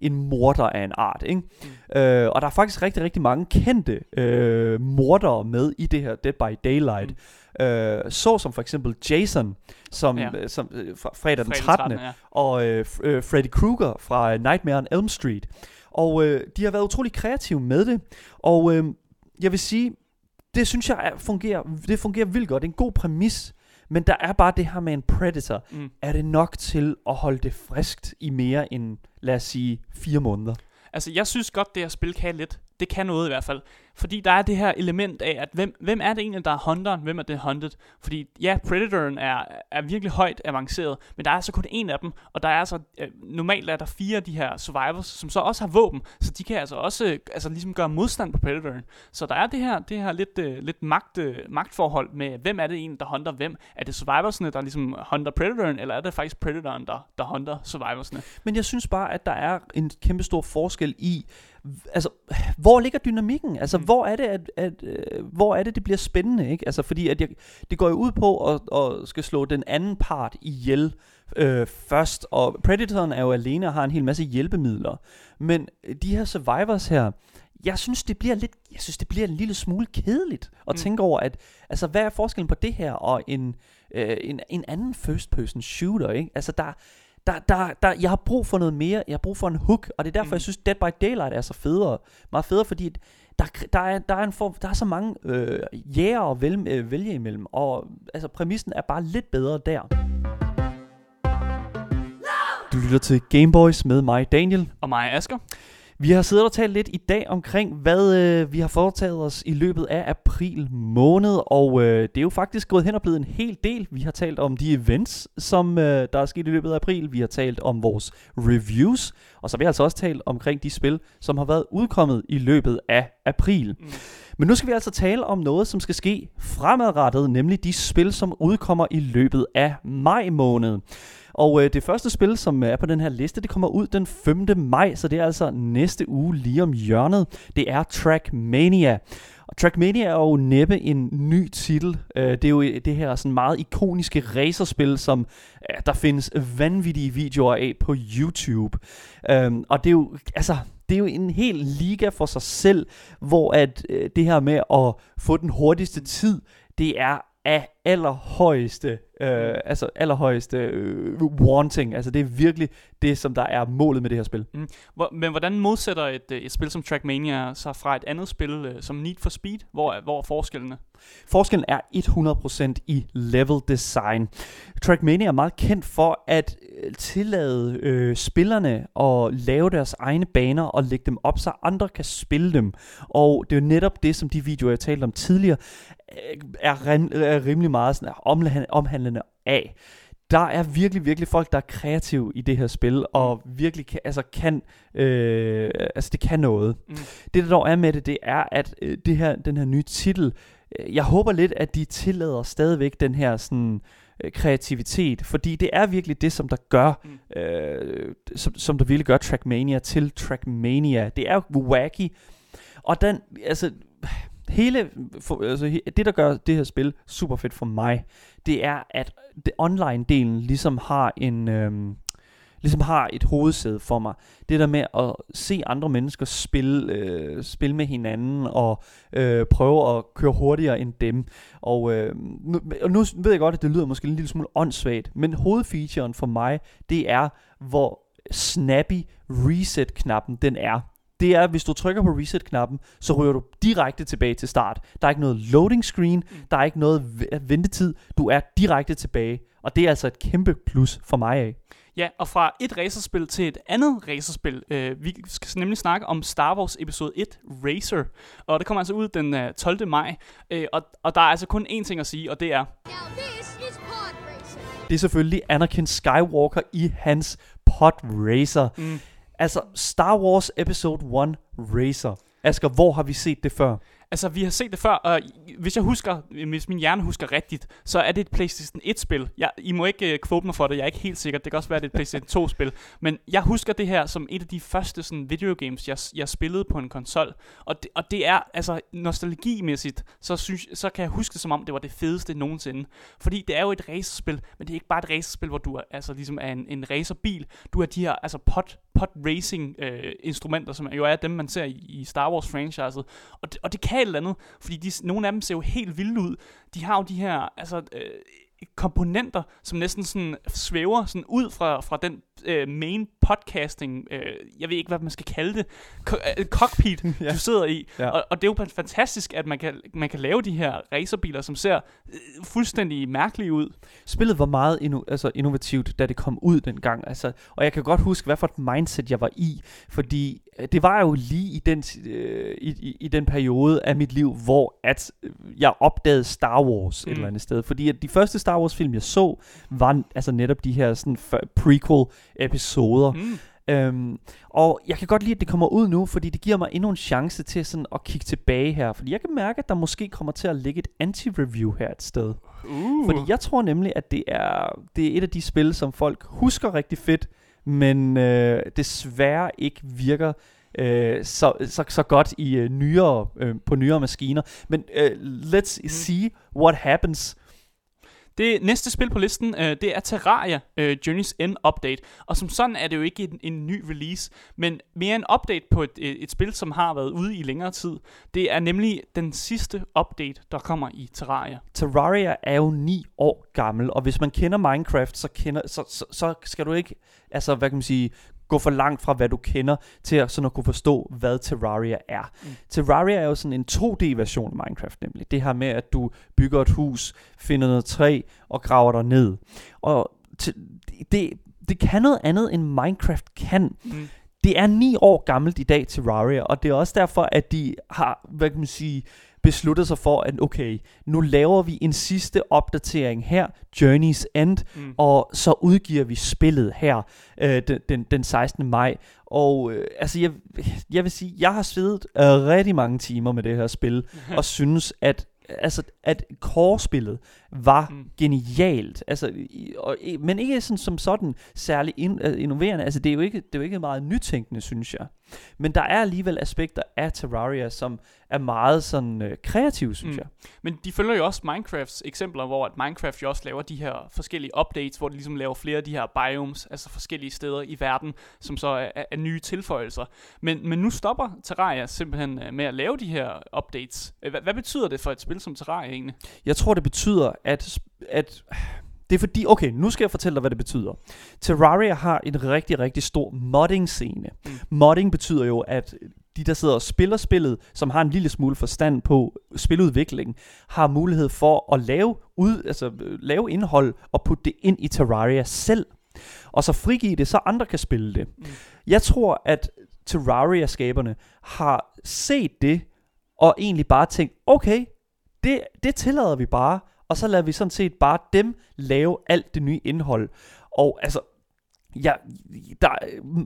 en morder af en art. Ikke? Mm. Øh, og der er faktisk rigtig, rigtig mange kendte øh, mordere med i det her Dead by Daylight. Mm. Øh, så som for eksempel Jason, som, ja. øh, som øh, fra fredag den 13. 13 ja. Og øh, øh, Freddy Krueger fra Nightmare on Elm Street. Og øh, de har været utrolig kreative med det. Og øh, jeg vil sige, det synes jeg er, fungerer, det fungerer vildt godt. Det er en god præmis. Men der er bare det her med en Predator. Mm. Er det nok til at holde det friskt i mere end, lad os sige, fire måneder? Altså, jeg synes godt, det her spil kan lidt. Det kan noget i hvert fald. Fordi der er det her element af, at hvem, hvem er det egentlig, der er hunteren? Hvem er det hunted? Fordi ja, Predatoren er, er virkelig højt avanceret, men der er så kun en af dem, og der er altså, øh, normalt er der fire af de her survivors, som så også har våben, så de kan altså også øh, altså ligesom gøre modstand på Predatoren. Så der er det her, det her lidt, øh, lidt magt, øh, magtforhold med, hvem er det egentlig, der hunter hvem? Er det survivorsne, der ligesom hunter Predatoren, eller er det faktisk Predatoren, der, der hunter survivorsne? Men jeg synes bare, at der er en kæmpe stor forskel i, altså, hvor ligger dynamikken? Altså, mm. hvor er det, at, at øh, hvor er det, det bliver spændende, ikke? Altså, fordi at jeg, det går jo ud på at, at skal slå den anden part ihjel øh, først, og Predatoren er jo alene og har en hel masse hjælpemidler. Men de her survivors her, jeg synes, det bliver lidt, jeg synes, det bliver en lille smule kedeligt at mm. tænke over, at, altså, hvad er forskellen på det her og en, øh, en, en anden first person shooter, ikke? Altså, der, der, der, der, jeg har brug for noget mere, jeg har brug for en hook, og det er derfor, mm. jeg synes, Dead by Daylight er så federe. Meget federe, fordi der, der, er, der, er, en for, der er så mange øh, jæger at vælge, øh, vælge imellem, og altså, præmissen er bare lidt bedre der. Du lytter til Gameboys med mig, Daniel. Og mig, Asker. Vi har siddet og talt lidt i dag omkring, hvad øh, vi har foretaget os i løbet af april måned, og øh, det er jo faktisk gået hen og blevet en hel del. Vi har talt om de events, som øh, der er sket i løbet af april. Vi har talt om vores reviews, og så har vi altså også talt omkring de spil, som har været udkommet i løbet af april. Mm. Men nu skal vi altså tale om noget, som skal ske fremadrettet, nemlig de spil, som udkommer i løbet af maj måned. Og øh, det første spil, som øh, er på den her liste, det kommer ud den 5. maj, så det er altså næste uge lige om hjørnet. Det er Trackmania. Og Trackmania er jo næppe en ny titel. Øh, det er jo øh, det her sådan meget ikoniske racerspil, som øh, der findes vanvittige videoer af på YouTube. Øhm, og det er jo, altså, det er jo en hel liga for sig selv, hvor at øh, det her med at få den hurtigste tid, det er af allerhøjeste, øh, altså allerhøjeste øh, wanting. Altså det er virkelig det, som der er målet med det her spil. Mm. Hvor, men hvordan modsætter et, øh, et spil som Trackmania sig fra et andet spil øh, som Need for Speed? Hvor, hvor er forskellene? Forskellen er 100% i level design. Trackmania er meget kendt for at øh, tillade øh, spillerne at lave deres egne baner og lægge dem op, så andre kan spille dem. Og det er jo netop det, som de videoer, jeg talte om tidligere, er, er rimelig meget sådan, omhandlende af. Der er virkelig, virkelig folk, der er kreative i det her spil, og virkelig kan, altså kan, øh, altså det kan noget. Mm. Det der dog er med det, det er, at øh, det her, den her nye titel, øh, jeg håber lidt, at de tillader stadigvæk den her sådan, øh, kreativitet, fordi det er virkelig det, som der gør, mm. øh, som, som der virkelig gør Trackmania til Trackmania. Det er jo wacky, og den, altså, hele, for, altså, det der gør det her spil super fedt for mig, det er, at det online-delen ligesom har en... Øhm, ligesom har et hovedsæde for mig. Det der med at se andre mennesker spille, øh, spille med hinanden og øh, prøve at køre hurtigere end dem. Og, øh, nu, og nu ved jeg godt, at det lyder måske en lille smule åndssvagt, men hovedfeaturen for mig, det er, hvor snappy reset-knappen den er det er, hvis du trykker på reset-knappen, så ryger du direkte tilbage til start. Der er ikke noget loading screen, mm. der er ikke noget ventetid, du er direkte tilbage. Og det er altså et kæmpe plus for mig af. Ja, og fra et racerspil til et andet racerspil. Øh, vi skal nemlig snakke om Star Wars episode 1, Racer. Og det kommer altså ud den øh, 12. maj. Øh, og, og der er altså kun én ting at sige, og det er... Det er selvfølgelig Anakin Skywalker i hans pod racer. Mm. Altså, Star Wars Episode 1 Racer. Asger, hvor har vi set det før? Altså, vi har set det før, og hvis jeg husker, hvis min hjerne husker rigtigt, så er det et PlayStation 1-spil. Jeg, I må ikke uh, quote mig for det, jeg er ikke helt sikker. Det kan også være, at det er et PlayStation 2-spil. Men jeg husker det her som et af de første sådan, videogames, jeg, jeg spillede på en konsol. Og det, og det er, altså, nostalgimæssigt, så, synes, så kan jeg huske det som om, det var det fedeste nogensinde. Fordi det er jo et racerspil, men det er ikke bare et racerspil, hvor du er, altså, ligesom er en, en racerbil. Du har de her altså, pot, pod racing øh, instrumenter, som jo er dem, man ser i, i Star Wars franchiset. Og det, og det kan et eller andet, fordi de, nogle af dem ser jo helt vilde ud. De har jo de her, altså, øh, komponenter, som næsten sådan svæver sådan ud fra, fra den øh, main podcasting, øh, jeg ved ikke, hvad man skal kalde det, co- øh, cockpit, ja. du sidder i. Ja. Og, og det er jo fantastisk, at man kan, man kan lave de her racerbiler, som ser øh, fuldstændig mærkelige ud. Spillet var meget inno, altså innovativt, da det kom ud dengang. Altså, og jeg kan godt huske, hvad for et mindset jeg var i, fordi øh, det var jo lige i den, øh, i, i, i den periode af mit liv, hvor at øh, jeg opdagede Star Wars mm. et eller andet sted. Fordi at de første Star Wars film, jeg så, var altså netop de her sådan prequel episoder. Mm. Øhm, og jeg kan godt lide, at det kommer ud nu, fordi det giver mig endnu en chance til sådan at kigge tilbage her. Fordi jeg kan mærke, at der måske kommer til at ligge et anti-review her et sted. Uh. Fordi jeg tror nemlig, at det er, det er et af de spil, som folk husker rigtig fedt, men øh, desværre ikke virker øh, så, så, så godt i øh, nyere, øh, på nyere maskiner. Men øh, let's mm. see what happens det næste spil på listen, øh, det er Terraria øh, Journey's End Update. Og som sådan er det jo ikke en, en ny release, men mere en update på et, et, et spil, som har været ude i længere tid. Det er nemlig den sidste update, der kommer i Terraria. Terraria er jo 9 år gammel, og hvis man kender Minecraft, så, kender, så, så, så skal du ikke altså, hvad kan man sige, gå for langt fra, hvad du kender, til at, sådan at kunne forstå, hvad Terraria er. Mm. Terraria er jo sådan en 2D-version af Minecraft nemlig. Det her med, at du bygger et hus, finder noget træ og graver dig ned. Og det, det kan noget andet, end Minecraft kan. Mm. Det er ni år gammelt i dag, Terraria, og det er også derfor, at de har, hvad kan man sige, besluttet sig for, at okay, nu laver vi en sidste opdatering her, Journey's End, Mm. og så udgiver vi spillet her øh, den, den, den 16. maj. Og øh, altså, jeg, jeg vil sige, jeg har svedet øh, rigtig mange timer med det her spil, og synes, at altså, at core-spillet var Mm. genialt, altså, i- og, men ikke sådan, som sådan særlig in, uh, innoverende. Altså, det er, jo ikke, det er jo ikke meget nytænkende, synes jeg. Men der er alligevel aspekter af Terraria, som er meget sådan uh, kreative, synes Mm. jeg. Men de følger jo også Minecrafts eksempler, hvor at Minecraft jo også laver de her forskellige updates, hvor de ligesom laver flere af de her biomes, altså forskellige steder i verden, som så er, er, er nye tilføjelser. Men, men nu stopper Terraria simpelthen øh, med at lave de her updates. Øh, Hvad, hvad betyder det for et spil som Terraria egentlig? Jeg tror, det betyder, at, at det er fordi, okay, nu skal jeg fortælle dig, hvad det betyder. Terraria har en rigtig, rigtig stor modding-scene. Mm. Mm. Modding betyder jo, at de, der sidder og spiller spillet, som har en lille smule forstand på spiludvikling, har mulighed for at lave, ud, altså, øh, lave indhold og putte det ind i Terraria selv. Og så frigive det, så andre kan spille det. Mm. Jeg tror, at Terraria-skaberne har set det, og egentlig bare tænkt, okay, det, det tillader vi bare, og så lader vi sådan set bare dem lave alt det nye indhold. Og altså, ja, der,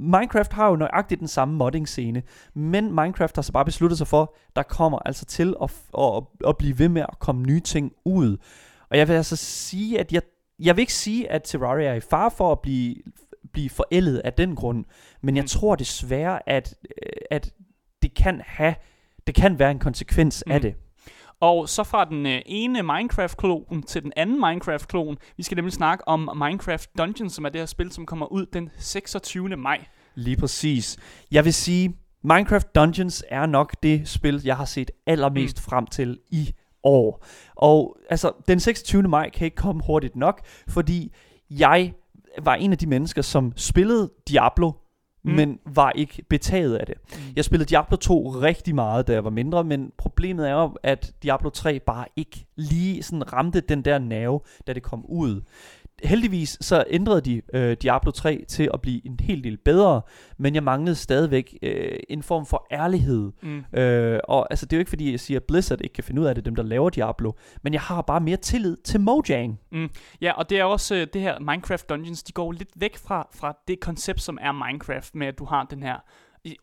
Minecraft har jo nøjagtigt den samme modding-scene, men Minecraft har så bare besluttet sig for, der kommer altså til at, at, at blive ved med at komme nye ting ud. Og jeg vil altså sige, at jeg, jeg vil ikke sige, at Terraria er i fare for at blive, blive forældet af den grund, men jeg Mm. tror desværre, at, at det kan have, det kan være en konsekvens Mm. af det. Og så fra den øh, ene Minecraft-klon til den anden Minecraft-klon. Vi skal nemlig snakke om Minecraft Dungeons, som er det her spil, som kommer ud den 26. maj. Lige præcis. Jeg vil sige, Minecraft Dungeons er nok det spil, jeg har set allermest mm. frem til i år. Og altså, den 26. maj kan ikke komme hurtigt nok, fordi jeg var en af de mennesker, som spillede Diablo, Mm. men var ikke betaget af det. Mm. Jeg spillede Diablo 2 rigtig meget, da jeg var mindre, men problemet er jo, at Diablo 3 bare ikke lige sådan ramte den der nerve, da det kom ud. Heldigvis så ændrede de øh, Diablo 3 til at blive en helt del bedre, men jeg manglede stadigvæk øh, en form for ærlighed. Mm. Øh, og altså, det er jo ikke fordi, jeg siger, at Blizzard ikke kan finde ud af det, dem der laver Diablo, men jeg har bare mere tillid til Mojang. Ja, og det er også øh, det her Minecraft Dungeons, de går lidt væk fra, fra det koncept, som er Minecraft, med at du har den her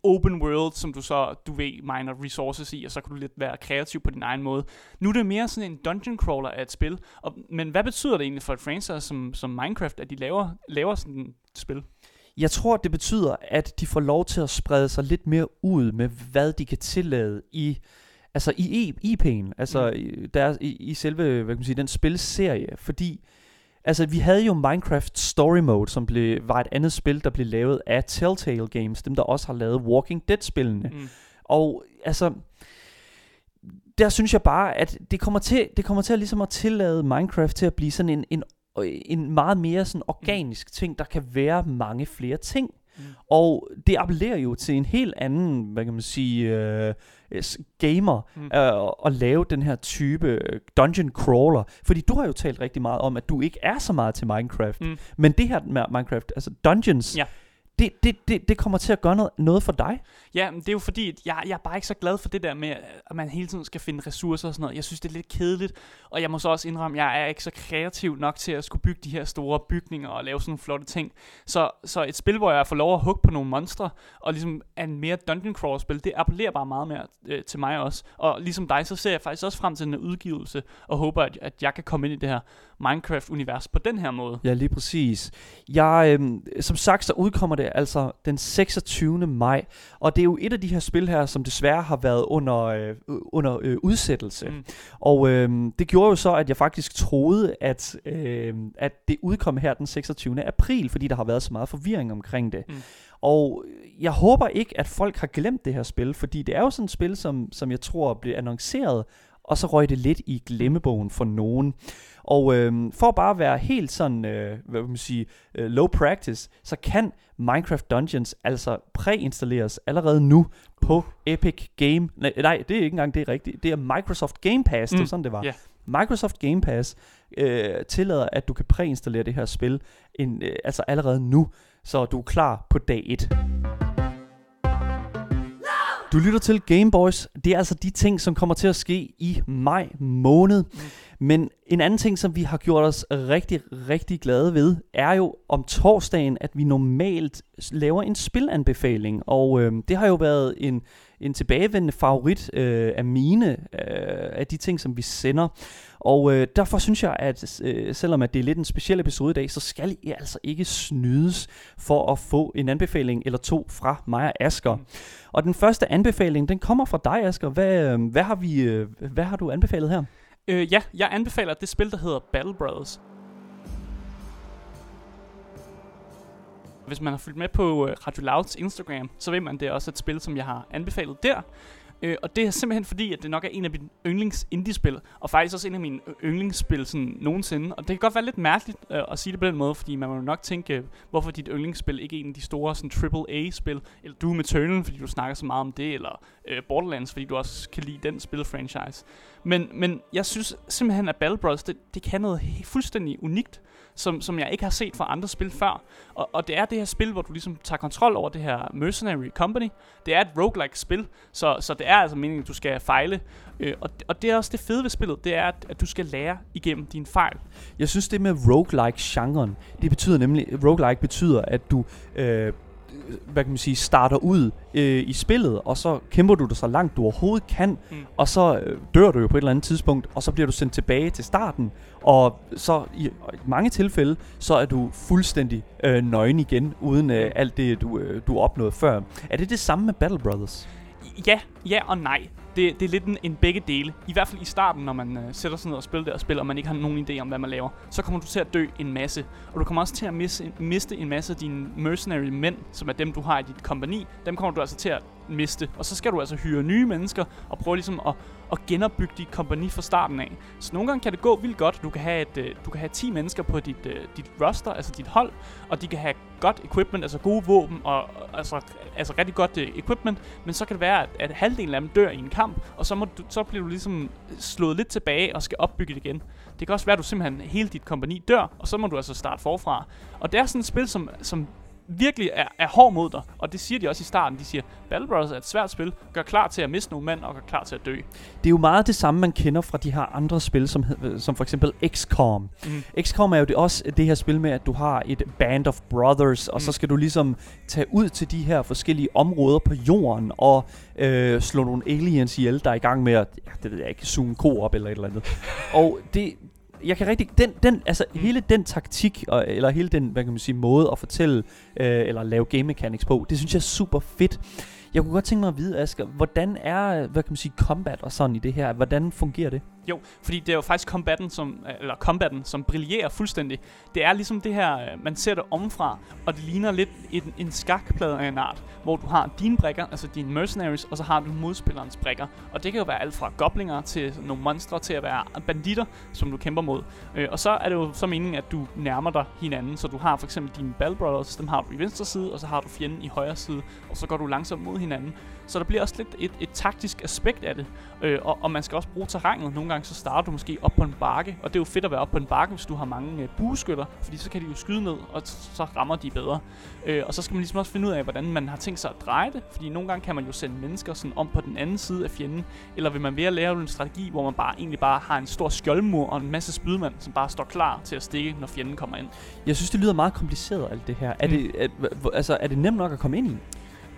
open world, som du så, du ved, miner resources i, og så kan du lidt være kreativ på din egen måde. Nu er det mere sådan en dungeon crawler af et spil, og, men hvad betyder det egentlig for et franchise som, som Minecraft, at de laver, laver sådan et spil? Jeg tror, det betyder, at de får lov til at sprede sig lidt mere ud med, hvad de kan tillade i altså i i- IP'en, altså Mm. i, der, i, i selve, hvad kan man sige, den spilserie, fordi altså vi havde jo Minecraft Story Mode, som blev, var et andet spil, der blev lavet af Telltale Games, dem der også har lavet Walking Dead-spillene. Mm. Og altså, der synes jeg bare, at det kommer til, det kommer til at, ligesom at tillade Minecraft til at blive sådan en, en, en meget mere sådan organisk ting, der kan være mange flere ting. Mm. Og det appellerer jo til en helt anden, hvad kan man sige, øh, gamer Mm. mm. øh, at lave den her type øh, dungeon crawler. Fordi du har jo talt rigtig meget om, at du ikke er så meget til Minecraft. Mm. Men det her med Minecraft, altså dungeons, Ja det, det, det, det kommer til at gøre noget, noget for dig. Ja, men det er jo fordi, at jeg, jeg er bare ikke så glad for det der med, at man hele tiden skal finde ressourcer og sådan noget. Jeg synes, det er lidt kedeligt, og jeg må så også indrømme, at jeg er ikke så kreativ nok til at skulle bygge de her store bygninger og lave sådan nogle flotte ting. Så, så et spil, hvor jeg får lov at hugge på nogle monstre, og ligesom er en mere dungeon crawl spil, det appellerer bare meget mere øh, til mig også. Og ligesom dig, så ser jeg faktisk også frem til den udgivelse, og håber, at, at jeg kan komme ind i det her Minecraft-univers på den her måde. Ja, lige præcis. Jeg, øhm, som sagt, så udkommer det altså den 26. maj, og det er jo et af de her spil her, som desværre har været under, øh, under øh, udsættelse. Mm. Og øhm, det gjorde jo så, at jeg faktisk troede, at, øhm, at det udkom her den 26. april, fordi der har været så meget forvirring omkring det. Mm. Og jeg håber ikke, at folk har glemt det her spil, fordi det er jo sådan et spil, som, som jeg tror blev annonceret, og så røg det lidt i glemmebogen for nogen. Og øhm, for bare at være helt sådan, øh, hvad man sige, øh, low practice, så kan Minecraft Dungeons altså præinstalleres allerede nu på Epic Game. Nej, nej, det er ikke engang det er rigtigt. Det er Microsoft Game Pass, mm. det Mm. var sådan, det var. Ja. Microsoft Game Pass øh, tillader, at du kan præinstallere det her spil en, øh, altså allerede nu, så du er klar på dag 1. Du lytter til Game Boys. Det er altså de ting, som kommer til at ske i maj måned. Mm. Men en anden ting, som vi har gjort os rigtig, rigtig glade ved, er jo om torsdagen, at vi normalt laver en spilanbefaling. Og øh, det har jo været en, en tilbagevendende favorit øh, af mine, øh, af de ting, som vi sender. Og øh, derfor synes jeg, at øh, selvom at det er lidt en speciel episode i dag, så skal I altså ikke snydes for at få en anbefaling eller to fra mig og Asger. Og den første anbefaling, den kommer fra dig, Asger. Hvad, øh, hvad, har, vi, øh, hvad har du anbefalet her? Øh, ja, jeg anbefaler det spil, der hedder Battle Brothers. Hvis man har fulgt med på øh, Radio Louds Instagram, så ved man, det er også et spil, som jeg har anbefalet der. Øh, og det er simpelthen fordi, at det nok er en af mine yndlings indie-spil, og faktisk også en af mine yndlingsspil sådan nogensinde. Og det kan godt være lidt mærkeligt øh, at sige det på den måde, fordi man må nok tænke, hvorfor dit yndlingsspil ikke er en af de store sådan AAA-spil, eller Doom Eternal, fordi du snakker så meget om det, eller øh, Borderlands, fordi du også kan lide den spil-franchise. Men, men jeg synes simpelthen, at Battle Bros, det, det kan noget fuldstændig unikt som, som jeg ikke har set fra andre spil før. Og, og det er det her spil, hvor du ligesom tager kontrol over det her Mercenary Company. Det er et roguelike spil, så, så det er altså meningen, at du skal fejle. Øh, og, og det er også det fede ved spillet, det er, at, at du skal lære igennem dine fejl. Jeg synes, det med roguelike-genren, det betyder nemlig, roguelike betyder, at du... Øh, hvad kan man sige, starter ud øh, i spillet, og så kæmper du dig så langt du overhovedet kan, mm. og så øh, dør du jo på et eller andet tidspunkt, og så bliver du sendt tilbage til starten, og så i, i mange tilfælde, så er du fuldstændig øh, nøgen igen, uden øh, mm. alt det, du, øh, du opnåede før. Er det det samme med Battle Brothers? Ja, ja og nej det, det er lidt en, en begge dele. I hvert fald i starten, når man øh, sætter sig ned og spiller det og spiller, og man ikke har nogen idé om, hvad man laver, så kommer du til at dø en masse. Og du kommer også til at misse, miste en masse af dine mercenary mænd, som er dem, du har i dit kompani. Dem kommer du altså til at miste. Og så skal du altså hyre nye mennesker og prøve ligesom at, at genopbygge dit kompani fra starten af. Så nogle gange kan det gå vildt godt. Du kan have, et, øh, du kan have 10 mennesker på dit, øh, dit roster, altså dit hold, og de kan have godt equipment, altså gode våben og altså, altså rigtig godt øh, equipment, men så kan det være, at, at halvdelen af dem dør i en kamp, og så, må du, så bliver du ligesom slået lidt tilbage og skal opbygge det igen. Det kan også være, at du simpelthen hele dit kompani dør, og så må du altså starte forfra. Og det er sådan et spil, som, som virkelig er, er hård mod dig. Og det siger de også i starten. De siger, Battle Brothers er et svært spil. Gør klar til at miste nogle mænd, og gør klar til at dø. Det er jo meget det samme, man kender fra de her andre spil, som, som for eksempel XCOM. Mm. XCOM er jo det også det her spil med, at du har et band of brothers, og mm. så skal du ligesom tage ud til de her forskellige områder på jorden, og øh, slå nogle aliens ihjel, der er i gang med at, ja, det ved jeg ikke, zoome ko op eller et eller andet. og det, jeg kan rigtig, den, den, altså mm. hele den taktik, og, eller hele den, hvad kan man sige, måde at fortælle, øh, eller lave game mechanics på, det synes jeg er super fedt. Jeg kunne godt tænke mig at vide, Asger, hvordan er, hvad kan man sige, combat og sådan i det her? Hvordan fungerer det? Jo, fordi det er jo faktisk combaten, som, øh, eller combaten, som brillerer fuldstændig. Det er ligesom det her, øh, man ser det omfra, og det ligner lidt en, en skakplade af en art, hvor du har dine brækker, altså dine mercenaries, og så har du modspillerens brækker. Og det kan jo være alt fra goblinger til nogle monstre til at være banditter, som du kæmper mod. Øh, og så er det jo så meningen, at du nærmer dig hinanden, så du har for eksempel dine Battle Brothers, dem har du i venstre side, og så har du fjenden i højre side, og så går du langsomt mod hinanden. Så der bliver også lidt et, et taktisk aspekt af det. Øh, og, og man skal også bruge terrænet. Nogle gange så starter du måske op på en bakke, og det er jo fedt at være op på en bakke, hvis du har mange øh, bueskytter, fordi så kan de jo skyde ned, og så rammer de bedre. Øh, og så skal man ligesom også finde ud af, hvordan man har tænkt sig at dreje det, fordi nogle gange kan man jo sende mennesker sådan om på den anden side af fjenden, eller vil man være lave en strategi, hvor man bare egentlig bare har en stor skjoldmur og en masse spydmand, som bare står klar til at stikke, når fjenden kommer ind. Jeg synes, det lyder meget kompliceret, alt det her. Er, mm. det, er, altså, er det nemt nok at komme ind i?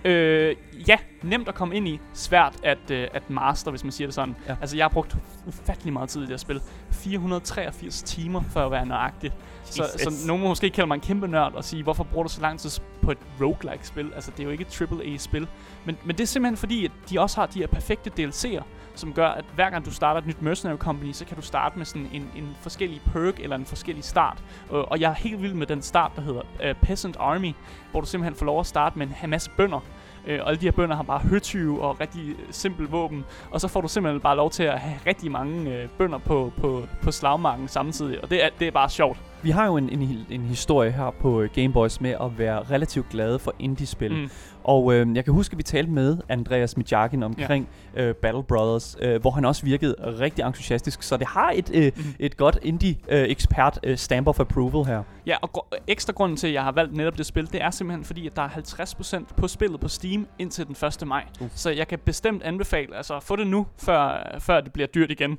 Øh, ja, nemt at komme ind i. Svært at, øh, at master, hvis man siger det sådan. Ja. Altså, jeg har brugt ufattelig meget tid i det her spil. 483 timer for at være nøjagtig. Så, så nogen må måske kalde mig en kæmpe nørd og sige, hvorfor bruger du så lang tid på et roguelike-spil? Altså, det er jo ikke et AAA-spil. Men, men det er simpelthen fordi, at de også har de her perfekte DLC'er, som gør, at hver gang du starter et nyt mercenary company, så kan du starte med sådan en, en forskellig perk eller en forskellig start. Og, og jeg er helt vild med den start, der hedder uh, Peasant Army, hvor du simpelthen får lov at starte med en masse bønder. Uh, og alle de her bønder har bare høtyve og rigtig simpel våben. Og så får du simpelthen bare lov til at have rigtig mange uh, bønder på, på, på slagmarken samtidig. Og det er, det er bare sjovt. vi har jo en, en, en historie her på øh, Game Boys med at være relativt glade for indie-spil. Mm. Og øh, jeg kan huske, at vi talte med Andreas Mijakin omkring ja. øh, Battle Brothers, øh, hvor han også virkede rigtig entusiastisk. Så det har et, øh, Mm. et godt indie-ekspert øh, stamp of approval her. Ja, og gr- ekstra grunden til, at jeg har valgt netop det spil, det er simpelthen fordi, at der er 50% på spillet på Steam indtil den 1. maj. Uh. Så jeg kan bestemt anbefale, altså få det nu, før, før det bliver dyrt igen.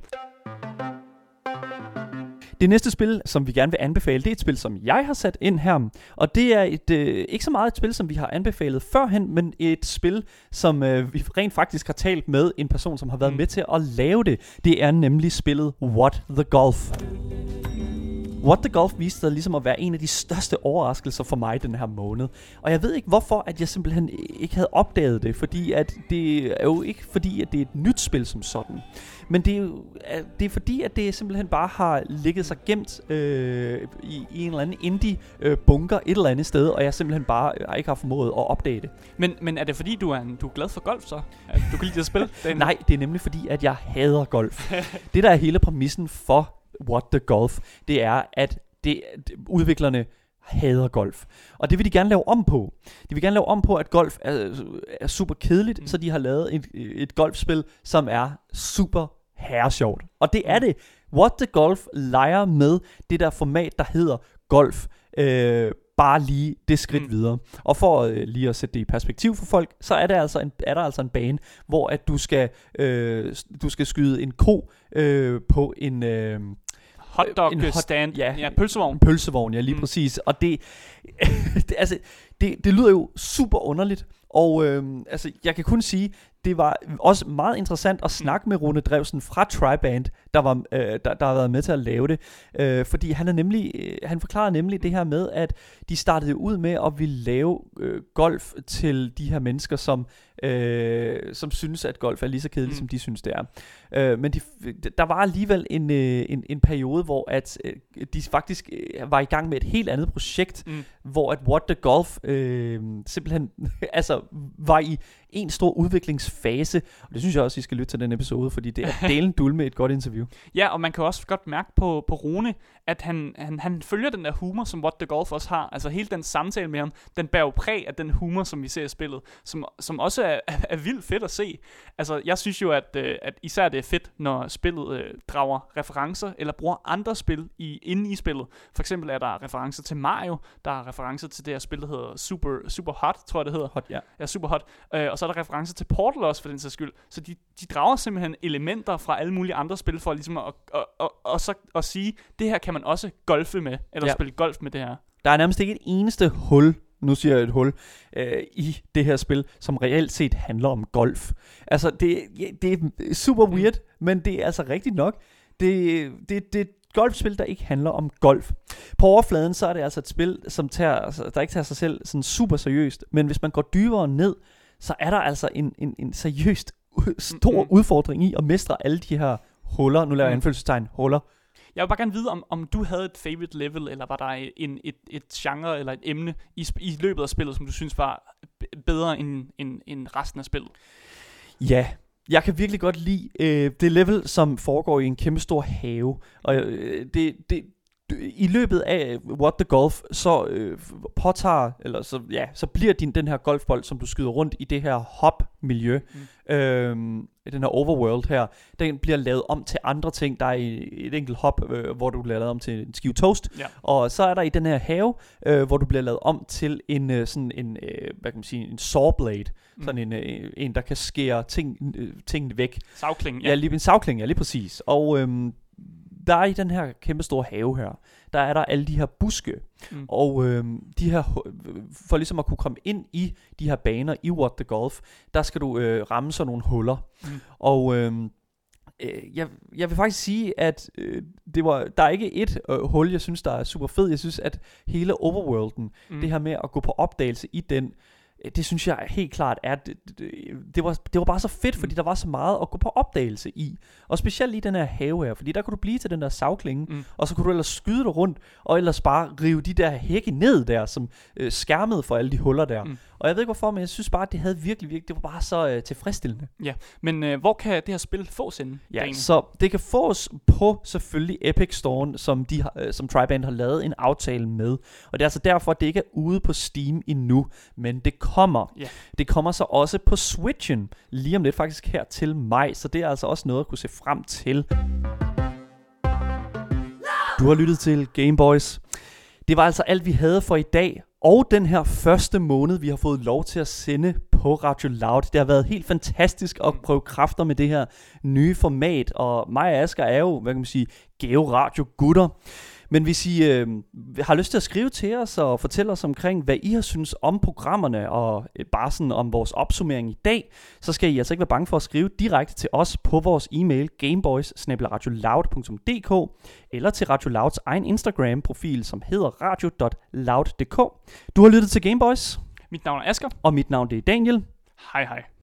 Det næste spil, som vi gerne vil anbefale, det er et spil, som jeg har sat ind her. Og det er et, øh, ikke så meget et spil, som vi har anbefalet førhen, men et spil, som øh, vi rent faktisk har talt med en person, som har været Mm. med til at lave det. Det er nemlig spillet What the Golf. What the Golf viste sig ligesom at være en af de største overraskelser for mig den her måned. Og jeg ved ikke hvorfor, at jeg simpelthen ikke havde opdaget det, fordi at det er jo ikke fordi, at det er et nyt spil som sådan. Men det er jo det er fordi, at det simpelthen bare har ligget sig gemt øh, i, i en eller anden indie øh, bunker et eller andet sted, og jeg simpelthen bare øh, har ikke har formået at opdage det. Men, men er det fordi, du er, en, du er glad for golf så? Du kan lide at spille? Nej, det er nemlig fordi, at jeg hader golf. det, der er hele præmissen for What the Golf, det er, at det, udviklerne hader golf. Og det vil de gerne lave om på. De vil gerne lave om på, at golf er, er super kedeligt, Mm. så de har lavet et, et golfspil, som er super herresjovt. Og det er Mm. det. What the Golf leger med det der format, der hedder golf. Øh, bare lige det skridt mm. videre. Og for øh, lige at sætte det i perspektiv for folk, så er, det altså en, er der altså en bane, hvor at du skal, øh, du skal skyde en ko øh, på en... Øh, hotdog en hot- stand. ja. ja pølsevogn. pølsevogn, ja lige Mm. præcis. Og det, det, altså, det, det lyder jo super underligt. Og øh, altså, jeg kan kun sige, det var også meget interessant at snakke med Rune Drevsen fra Triband, der, var, øh, der, der har været med til at lave det. Øh, fordi han, er nemlig, øh, han forklarer nemlig det her med, at de startede ud med at ville lave øh, golf til de her mennesker, som, øh, som synes, at golf er lige så kedeligt, mm. som de synes, det er. Øh, men de, der var alligevel en, øh, en, en periode, hvor at, øh, de faktisk øh, var i gang med et helt andet projekt, Mm. hvor at What the Golf øh, simpelthen altså, var i en stor udviklingsfase. Og det synes jeg også, I skal lytte til den episode, fordi det er delen dul med et godt interview. Ja, og man kan også godt mærke på, på Rune, at han, han, han følger den der humor, som What the Golf også har. Altså hele den samtale med ham, den bærer jo præg af den humor, som vi ser i spillet, som, som også er, er, er vildt fedt at se. Altså jeg synes jo, at, øh, at især det er fedt, når spillet øh, drager referencer, eller bruger andre spil i, inde i spillet. For eksempel er der referencer til Mario, der er referencer til det her spil, der hedder Super, Super Hot, tror jeg det hedder. Hot, ja. Ja, super hot. Øh, og så er der referencer til Portal også, for den sags skyld. Så de, de drager simpelthen elementer fra alle mulige andre spil, for ligesom at, at, at, at, så, at sige, det her kan man også golfe med, eller ja. Spille golf med det her. Der er nærmest ikke et eneste hul, nu siger jeg et hul, øh, i det her spil, som reelt set handler om golf. Altså, det, ja, det er super Mm. weird, men det er altså rigtigt nok. Det, det, det er et golfspil, der ikke handler om golf. På overfladen, så er det altså et spil, som tager, altså, der ikke tager sig selv sådan super seriøst, men hvis man går dybere ned, så er der altså en, en, en seriøst stor Mm, mm. mm-hmm. udfordring i at mestre alle de her huller. Nu laver jeg Mm. anfølgelsestegn, huller. Jeg vil bare gerne vide, om, om du havde et favorite level, eller var der en, et, et genre eller et emne i, i løbet af spillet, som du synes var bedre end, end, end resten af spillet? Ja, jeg kan virkelig godt lide øh, det level, som foregår i en kæmpe stor have. Og øh, det, det, i løbet af What the Golf, så øh, påtager, eller så, ja, så bliver din, den her golfbold, som du skyder rundt i det her hop-miljø, mm. øh, den her overworld her, den bliver lavet om til andre ting. Der er i- et enkelt hop, øh, hvor du bliver lavet om til en skive toast, Ja. og så er der i den her have, øh, hvor du bliver lavet om til en øh, sådan en, øh, hvad kan man sige, en saw blade, Mm. sådan en, øh, en der kan skære ting, øh, tingene væk. Savkling, Ja, lige en savkling, ja, lige præcis. Og øhm, der er i den her kæmpe store have her, der er der alle de her buske. Mm. Og øhm, de her, for ligesom at kunne komme ind i de her baner i What the Golf, der skal du øh, ramme sådan nogle huller. Mm. Og øhm, øh, jeg, jeg vil faktisk sige, at øh, det var, der er ikke et øh, hul, jeg synes, der er super fed. Jeg synes, at hele overworlden, Mm. mm. det her med at gå på opdagelse i den, øh, det synes jeg helt klart er, det, det, det, var, det var bare så fedt, fordi Mm. der var så meget at gå på opdagelse i. Og specielt i den her have her, fordi der kunne du blive til den der savklinge, Mm. og så kunne du ellers skyde dig rundt, og ellers bare rive de der hække ned der, som øh, skærmede for alle de huller der. Mm. Og jeg ved ikke hvorfor, men jeg synes bare, at det havde virkelig, virkelig, det var bare så øh, tilfredsstillende. Ja, men øh, hvor kan det her spil fås henne? Ja, Daniel? så det kan fås på selvfølgelig Epic Store, som, de har, øh, som Triband har lavet en aftale med. Og det er altså derfor, at det ikke er ude på Steam endnu, men det kommer. Ja. Det kommer så også på Switchen, lige om lidt faktisk her til maj, så det er altså også noget at kunne se frem til. Du har lyttet til Game Boys. Det var altså alt, vi havde for i dag. Og den her første måned, vi har fået lov til at sende på Radio Loud. Det har været helt fantastisk at prøve kræfter med det her nye format. Og mig og Asger er jo, hvad kan man sige, gave Radio gutter. Men hvis I øh, har lyst til at skrive til os og fortælle os omkring, hvad I har synes om programmerne, og øh, bare sådan om vores opsummering i dag, så skal I altså ikke være bange for at skrive direkte til os på vores e-mail gameboys eller til Radio Louds egen Instagram-profil, som hedder radio.loud.dk. Du har lyttet til Gameboys, Mit navn er Asger. og mit navn det er Daniel. Hej hej.